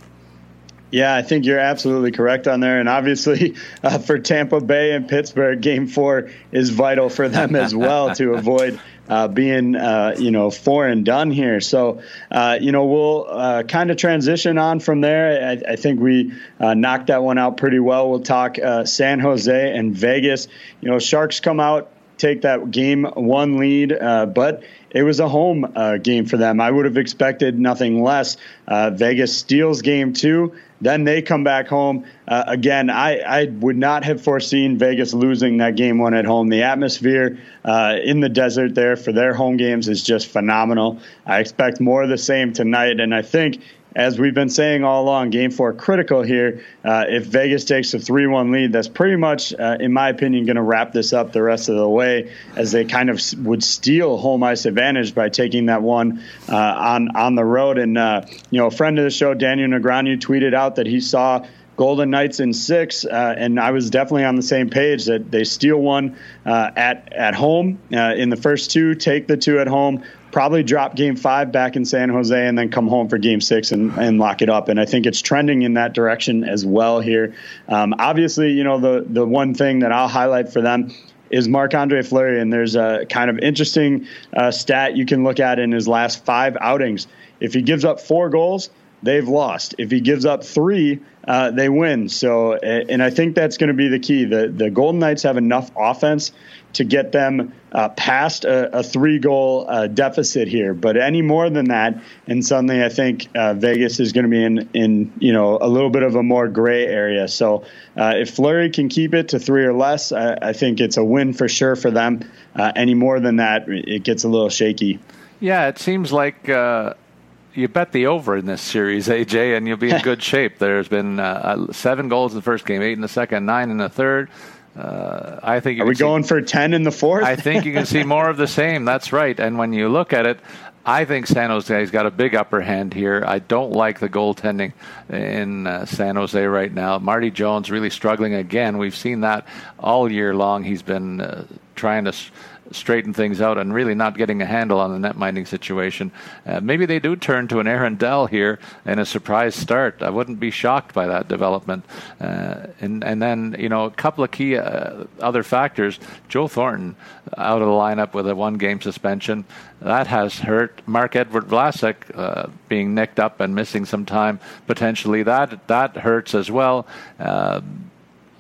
Yeah, I think you're absolutely correct on there. And obviously, uh, for Tampa Bay and Pittsburgh, game four is vital for them as well to avoid uh, being, uh, you know, four and done here. So, uh, you know, we'll uh, kind of transition on from there. I, I think we uh, knocked that one out pretty well. We'll talk San Jose and Vegas. You know, Sharks come out, take that game one lead, but it was a home game for them. I would have expected nothing less. Vegas steals game two. Then they come back home. Uh, again, I, I would not have foreseen Vegas losing that game one at home. The atmosphere uh, in the desert there for their home games is just phenomenal. I expect more of the same tonight. And I think as we've been saying all along, game four critical here. Uh, if Vegas takes a 3 1 lead, that's pretty much, uh, in my opinion, going to wrap this up the rest of the way as they kind of would steal home ice advantage by taking that one uh, on, on the road. And, uh, you know, a friend of the show, Daniel Negreanu, tweeted out that he saw Golden Knights in six, uh, and I was definitely on the same page that they steal one uh, at at home uh, in the first two, take the two at home, probably drop game five back in San Jose and then come home for game six and, and lock it up. And I think it's trending in that direction as well here. Um, obviously, you know, the, the one thing that I'll highlight for them is Marc Andre Fleury. And there's a kind of interesting uh, stat you can look at in his last five outings. If he gives up four goals, they've lost. If he gives up three, uh, they win. So, and I think that's going to be the key. The the Golden Knights have enough offense to get them uh, past a, a three goal uh, deficit here. But any more than that, and suddenly I think uh, Vegas is going to be in in you know a little bit of a more gray area. So uh, if Fleury can keep it to three or less, I, I think it's a win for sure for them. Uh, any more than that, it gets a little shaky. Yeah, it seems like you bet the over in this series, AJ, and you'll be in good shape. There's been uh, uh, seven goals in the first game, eight in the second, nine in the third. Uh, I think. Are we see, going for ten in the fourth? I think you can see more of the same. That's right. And when you look at it, I think San Jose's got a big upper hand here. I don't like the goaltending in uh, San Jose right now. Marty Jones really struggling again. We've seen that all year long. He's been uh, trying to straighten things out and really not getting a handle on the net minding situation. Uh, maybe they do turn to an Aaron Dell here in a surprise start. I wouldn't be shocked by that development. Uh, and and then you know a couple of key uh, other factors. Joe Thornton out of the lineup with a one game suspension. That has hurt Marc Edouard Vlasic uh, being nicked up and missing some time potentially. That that hurts as well.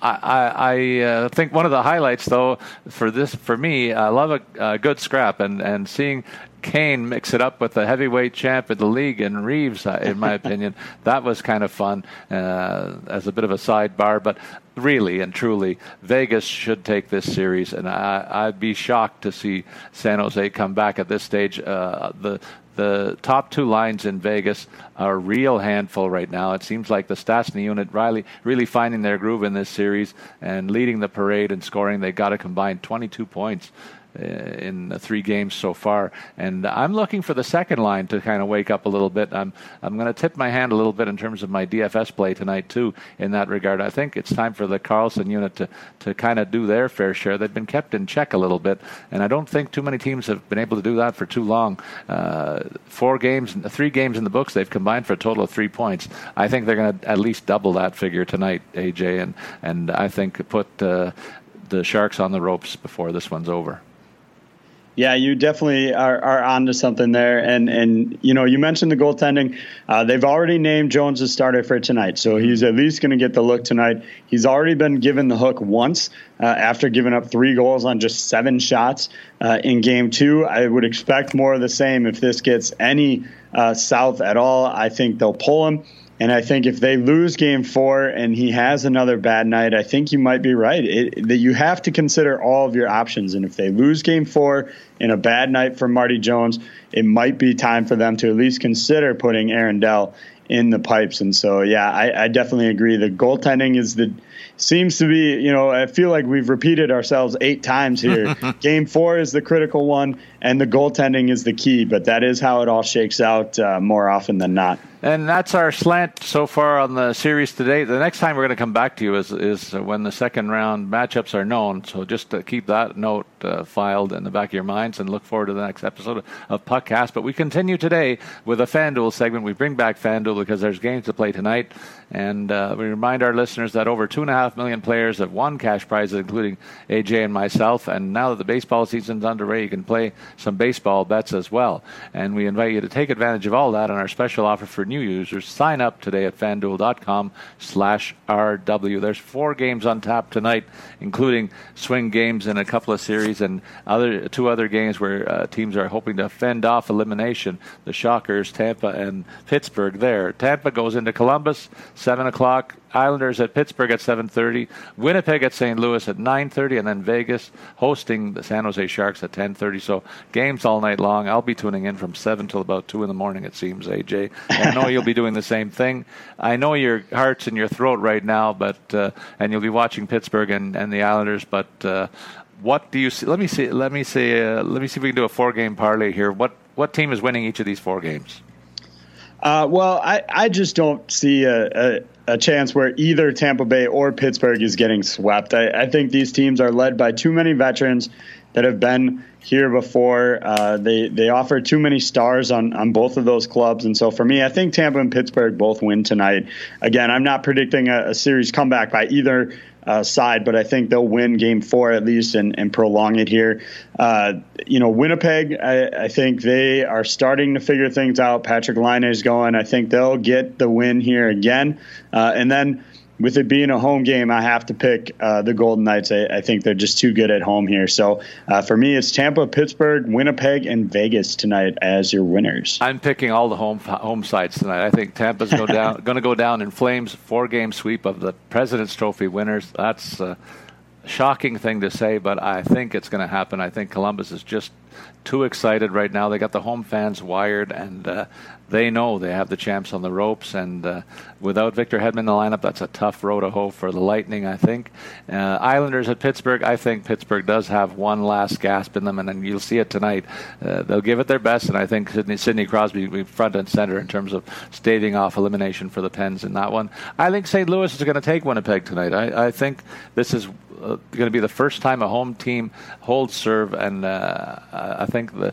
I, I uh, think one of the highlights, though, for this for me, I love a, good scrap and, and seeing Kane mix it up with the heavyweight champ of the league and Reaves, uh, in my opinion, that was kind of fun uh, as a bit of a sidebar. But really and truly, Vegas should take this series, and I, would be shocked to see San Jose come back at this stage. Uh, the the top two lines in Vegas are a real handful right now. It seems like the Stastny unit really, really finding their groove in this series and leading the parade and scoring. They got a combined 22 points in three games so far. And I'm looking for the second line to kind of wake up a little bit. I'm I'm going to tip my hand a little bit in terms of my DFS play tonight too. In that regard, I think it's time for the Karlsson unit to to kind of do their fair share. They've been kept in check a little bit, and I don't think too many teams have been able to do that for too long. Uh, four games, three games in the books, they've combined for a total of three points. I think they're going to at least double that figure tonight, AJ, and and I think put. Uh, the Sharks on the ropes before this one's over. Yeah, you definitely are, are onto something there. And, and, you know, you mentioned the goaltending. Uh, they've already named Jones as starter for tonight. So he's at least going to get the look tonight. He's already been given the hook once uh, after giving up three goals on just seven shots uh, in game two. I would expect more of the same if this gets any uh, south at all. I think they'll pull him. And I think if they lose game four and he has another bad night, I think you might be right. It, that you have to consider all of your options. And if they lose game four in a bad night for Marty Jones, it might be time for them to at least consider putting Aaron Dell in the pipes. And so, yeah, I, I definitely agree. The goaltending is the seems to be, you know, I feel like we've repeated ourselves eight times here. Game four is the critical one, and the goaltending is the key, but that is how it all shakes out uh, more often than not. And that's our slant so far on the series today. The next time we're going to come back to you is is when the second round matchups are known. So just keep that note uh, filed in the back of your minds and look forward to the next episode of Puckcast. But we continue today with a FanDuel segment. We bring back FanDuel because there's games to play tonight, and uh, we remind our listeners that over two and a half million players have won cash prizes, including AJ and myself. And now that the baseball season's underway, you can play some baseball bets as well. And we invite you to take advantage of all that on our special offer for new users. Sign up today at fanduel.com slash RW. There's four games on tap tonight, including swing games in a couple of series and other two other games where uh, teams are hoping to fend off elimination. The Shockers, Tampa, and Pittsburgh there. Tampa goes into Columbus, 7 o'clock. Islanders at Pittsburgh at 7:30, Winnipeg at St. Louis at 9:30, and then Vegas hosting the San Jose Sharks at 10:30. So games all night long. I'll be tuning in from seven till about two in the morning. It seems, AJ. And I know you'll be doing the same thing. I know your heart's in your throat right now, but uh, and you'll be watching Pittsburgh and, and the Islanders. But uh, what do you see? Let me see. Let me see. Uh, let me see if we can do a four-game parlay here. What what team is winning each of these four games? Uh, well, I, I just don't see a, a, a, chance where either Tampa Bay or Pittsburgh is getting swept. I, I, think these teams are led by too many veterans. that have been here before. Uh, they they offer too many stars on on both of those clubs, and so for me, I think Tampa and Pittsburgh both win tonight. Again, I'm not predicting a, a series comeback by either. Uh, side, but I think they'll win game four at least and, and prolong it here. Uh, you know, Winnipeg, I, I, think they are starting to figure things out. Patrik Laine is going. I think they'll get the win here again. Uh, and then with it being a home game, I have to pick uh, the Golden Knights. I, I, think they're just too good at home here. So uh, for me, it's Tampa, Pittsburgh, Winnipeg, and Vegas tonight as your winners. I'm picking all the home home sides tonight. I think Tampa's go down, going to go down in flames. Four game sweep of the President's Trophy winners. That's a shocking thing to say, but I think it's going to happen. I think Columbus is just too excited right now. They got the home fans wired, and uh, they know they have the champs on the ropes. And uh, without Victor Hedman in the lineup, that's a tough road to hoe for the Lightning, I think. Uh, Islanders at Pittsburgh, I think Pittsburgh does have one last gasp in them, and, and you'll see it tonight. Uh, they'll give it their best, and I think Sidney, Sidney Crosby will be front and center in terms of staving off elimination for the Pens in that one. I think St. Louis is going to take Winnipeg tonight. I, I think this is uh, going to be the first time a home team holds serve, and uh, I think the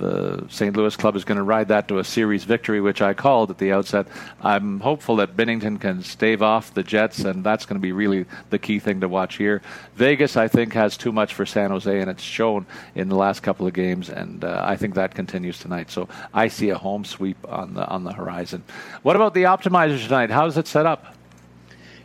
the St. Louis club is going to ride that to a series victory, which I called at the outset. I'm hopeful that Binnington can stave off the Jets, and that's going to be really the key thing to watch here. Vegas, I think, has too much for San Jose, and it's shown in the last couple of games, and uh, I think that continues tonight. So I see a home sweep on the on the horizon. What about the optimizer tonight? How is it set up?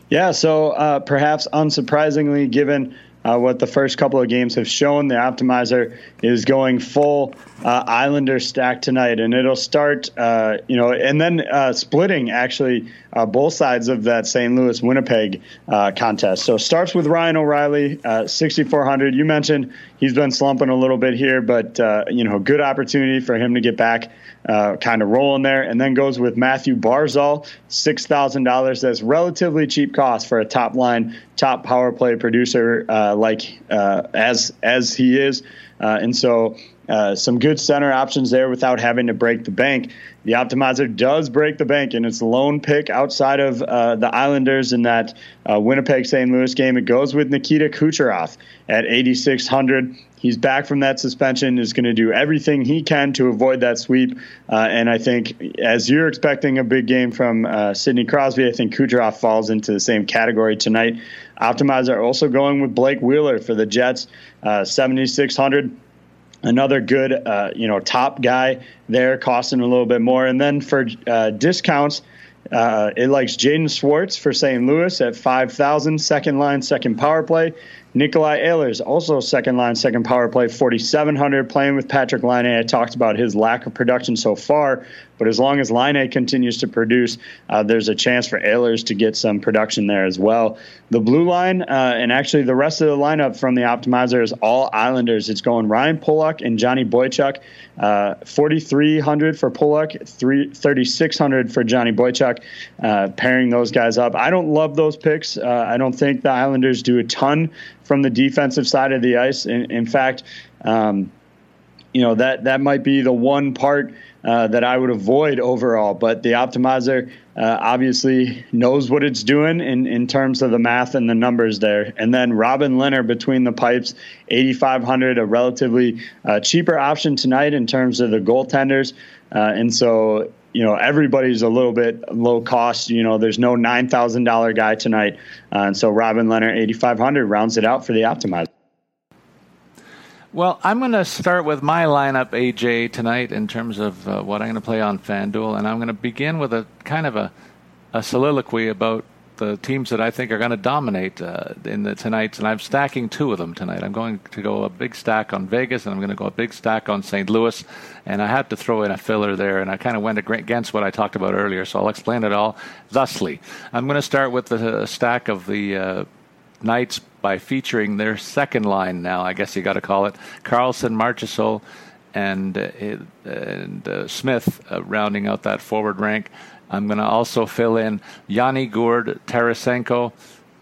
Yeah, so uh, perhaps unsurprisingly, given uh, what the first couple of games have shown, the optimizer is going full uh, Islander stack tonight, and it'll start, uh, you know, and then uh, splitting actually uh, both sides of that St. Louis Winnipeg uh, contest. So starts with Ryan O'Reilly, 6,400. You mentioned he's been slumping a little bit here, but you know, good opportunity for him to get back uh, kind of rolling there, and then goes with Mathew Barzal, six thousand dollars. That's relatively cheap cost for a top line, top power play producer uh, like uh, as as he is, uh, and so. Uh, some good center options there without having to break the bank. The optimizer does break the bank, and it's lone pick outside of uh, the Islanders in that Winnipeg St. Louis game. It goes with Nikita Kucherov at 8,600. He's back from that suspension, is going to do everything he can to avoid that sweep. Uh, and I think, as you're expecting a big game from uh, Sidney Crosby, I think Kucherov falls into the same category tonight. Optimizer also going with Blake Wheeler for the Jets, uh, 7,600 another good, uh, you know, top guy there, costing a little bit more. And then for uh, discounts, uh, it likes Jaden Schwartz for St. Louis at 5,000, second line, second power play. Nikolai Ehlers, also second line, second power play, 4,700, playing with Patrick Laine. I talked about his lack of production so far, but as long as Laine continues to produce, uh, there's a chance for Ehlers to get some production there as well. The blue line, uh, and actually the rest of the lineup from the optimizer is all Islanders. It's going Ryan Pulock and Johnny Boychuk, uh, 4,300 for Pulock, 3,600 for Johnny Boychuk, uh, pairing those guys up. I don't love those picks. Uh, I don't think the Islanders do a ton from the defensive side of the ice. In, in fact, um, you know that that might be the one part uh, that I would avoid overall. But the optimizer uh, obviously knows what it's doing in, in terms of the math and the numbers there. And then Robin Lehner between the pipes, 8,500, a relatively uh, cheaper option tonight in terms of the goaltenders. Uh, and so you know everybody's a little bit low cost. You know, there's no nine thousand dollar guy tonight, uh, and so Robin Lehner eighty five hundred rounds it out for the optimizer. Well, I'm going to start with my lineup, AJ, tonight in terms of uh, what I'm going to play on FanDuel, and I'm going to begin with a kind of a, a soliloquy about the teams that I think are going to dominate uh, in the tonight, and I'm stacking two of them tonight. I'm going to go a big stack on Vegas, and I'm going to go a big stack on St. Louis, and I had to throw in a filler there, and I kind of went against what I talked about earlier, so I'll explain it all thusly. I'm going to start with the stack of the uh, Knights by featuring their second line now, I guess you got to call it Karlsson, Marchessault, and uh, and uh, Smith uh, rounding out that forward rank. I'm going to also fill in Yanni Gourde, Tarasenko,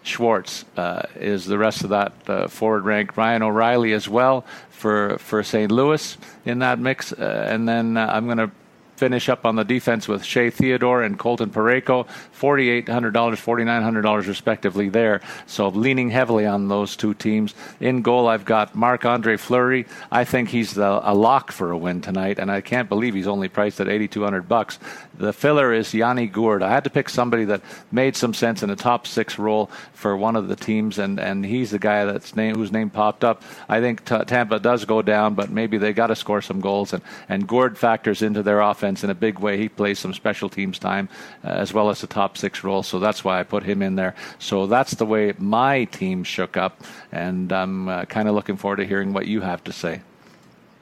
Schwartz uh, is the rest of that uh, forward rank. Ryan O'Reilly as well for for St. Louis in that mix, uh, and then uh, I'm going to finish up on the defense with Shea Theodore and Colton Parayko, $4,800, $4,900 respectively there. So leaning heavily on those two teams. In goal, I've got Marc Andre Fleury. I think he's the, a lock for a win tonight, and I can't believe he's only priced at 8,200 bucks. The filler is Yanni Gourde. I had to pick somebody that made some sense in a top six role for one of the teams, and, and he's the guy that's name, whose name popped up. I think t- Tampa does go down, but maybe they got to score some goals, and, and Gourde factors into their offense in a big way. He plays some special teams time uh, as well as the top six role, so that's why I put him in there. So that's the way my team shook up, and I'm uh, kind of looking forward to hearing what you have to say.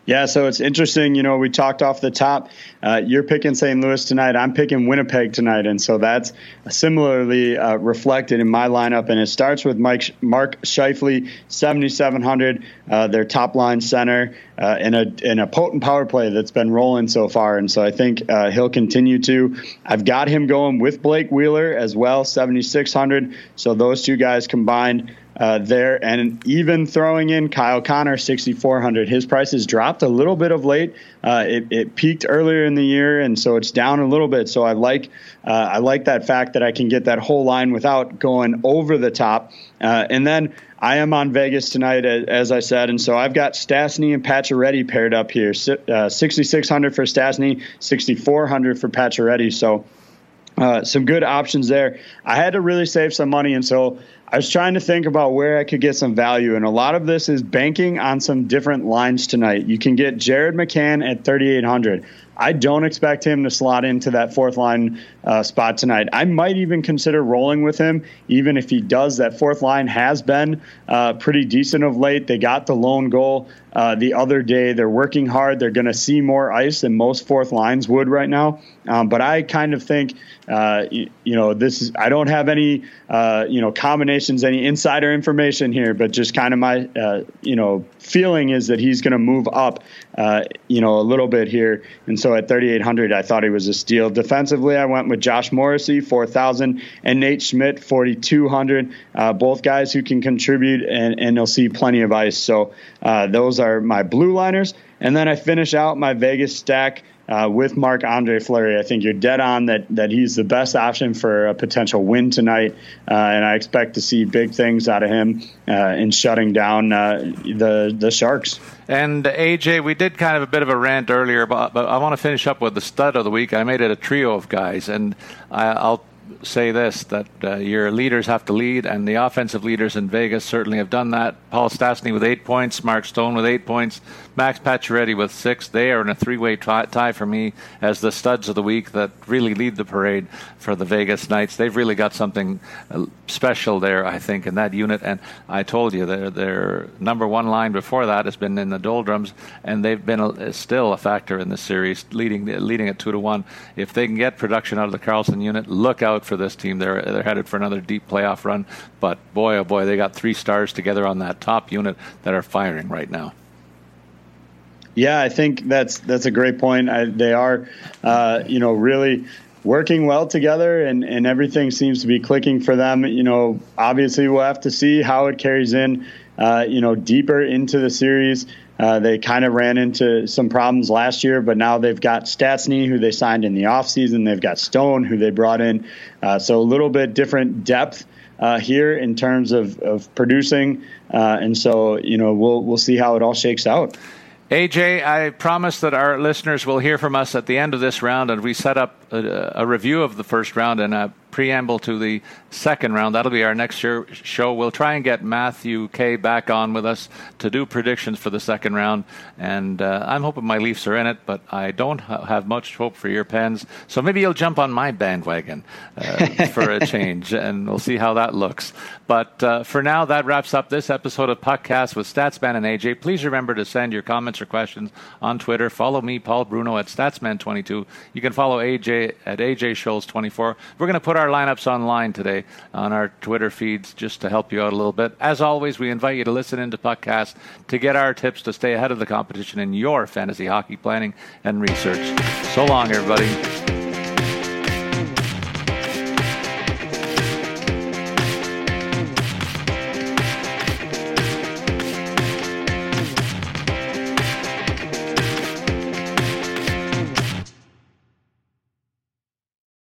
Yeah, so it's interesting. You know, we talked off the top. Uh, you're picking St. Louis tonight. I'm picking Winnipeg tonight, and so that's similarly uh, reflected in my lineup. And it starts with Mike Mark Scheifele, 7,700, uh, their top line center, uh, in a in a potent power play that's been rolling so far. And so I think uh, he'll continue to. I've got him going with Blake Wheeler as well, 7,600. So those two guys combined uh, there. And even throwing in Kyle Connor, 6,400. His price has dropped a little bit of late. Uh, it, it, peaked earlier in the year, and so it's down a little bit. So I like uh, I like that fact that I can get that whole line without going over the top. Uh, and then I am on Vegas tonight, as I said, and so I've got Stastny and Pacioretty paired up here. Uh, 6,600 for Stastny, 6,400 for Pacioretty. So. Uh, some good options there. I had to really save some money, and so I was trying to think about where I could get some value, and a lot of this is banking on some different lines tonight. You can get Jared McCann at 3,800. I don't expect him to slot into that fourth line uh, spot tonight. I might even consider rolling with him, even if he does. That fourth line has been uh, pretty decent of late. They got the lone goal uh, the other day. They're working hard. They're going to see more ice than most fourth lines would right now. Um, but I kind of think, uh, you, you, know, this is. I don't have any, uh, you know, combinations, any insider information here, but just kind of my, uh, you know, feeling is that he's going to move up, uh, you know, a little bit here. And so at 3,800, I thought he was a steal. Defensively, I went with Josh Morrissey, 4,000, and Nate Schmidt, 4,200. Uh, both guys who can contribute, and, and they'll see plenty of ice. So those are my blue liners. And then I finish out my Vegas stack uh, with Marc Andre Fleury. I think you're dead on that that he's the best option for a potential win tonight, uh, and I expect to see big things out of him uh, in shutting down uh, the the Sharks. And AJ, we did kind of a bit of a rant earlier, but, but I want to finish up with the stud of the week. I made it a trio of guys, and I, will say this that uh, your leaders have to lead, and the offensive leaders in Vegas certainly have done that. Paul Stastny with eight points, Mark Stone with eight points, Max Pacioretty with six. They are in a three-way tie for me as the studs of the week that really lead the parade for the Vegas Knights. They've really got something uh, special there, I think, in that unit. And I told you, their their number one line before that has been in the doldrums, and they've been a, still a factor in the series, leading leading at two to one. If they can get production out of the Karlsson unit, look out for this team. They're they're headed for another deep playoff run. But boy, oh boy, they got three stars together on that top unit that are firing right now. Yeah, I think that's that's a great point. I, they are, uh, you know, really working well together, and and everything seems to be clicking for them. You know, obviously we'll have to see how it carries in, uh, you know, deeper into the series. Uh, they kind of ran into some problems last year, but now they've got Stastny, who they signed in the offseason. They've got Stone, who they brought in. Uh, so a little bit different depth uh, here in terms of, of producing. Uh, and so, you know, we'll, we'll see how it all shakes out. AJ, I promise that our listeners will hear from us at the end of this round, and we set up a, a review of the first round and preamble to the second round. That'll be our next show. We'll try and get Matthew Kay back on with us to do predictions for the second round. And uh, I'm hoping my Leafs are in it, but I don't ha- have much hope for your Pens. So maybe you'll jump on my bandwagon uh, for a change, and we'll see how that looks. But uh, for now, that wraps up this episode of Puckcast with Statsman and AJ. Please remember to send your comments or questions on Twitter. Follow me, Paul Bruno, at Statsman22. You can follow AJ at AJ Scholz24. We're going to put our our lineups online today on our Twitter feeds just to help you out a little bit. As always, we invite you to listen into Puckcast to get our tips to stay ahead of the competition in your fantasy hockey planning and research. So long, everybody.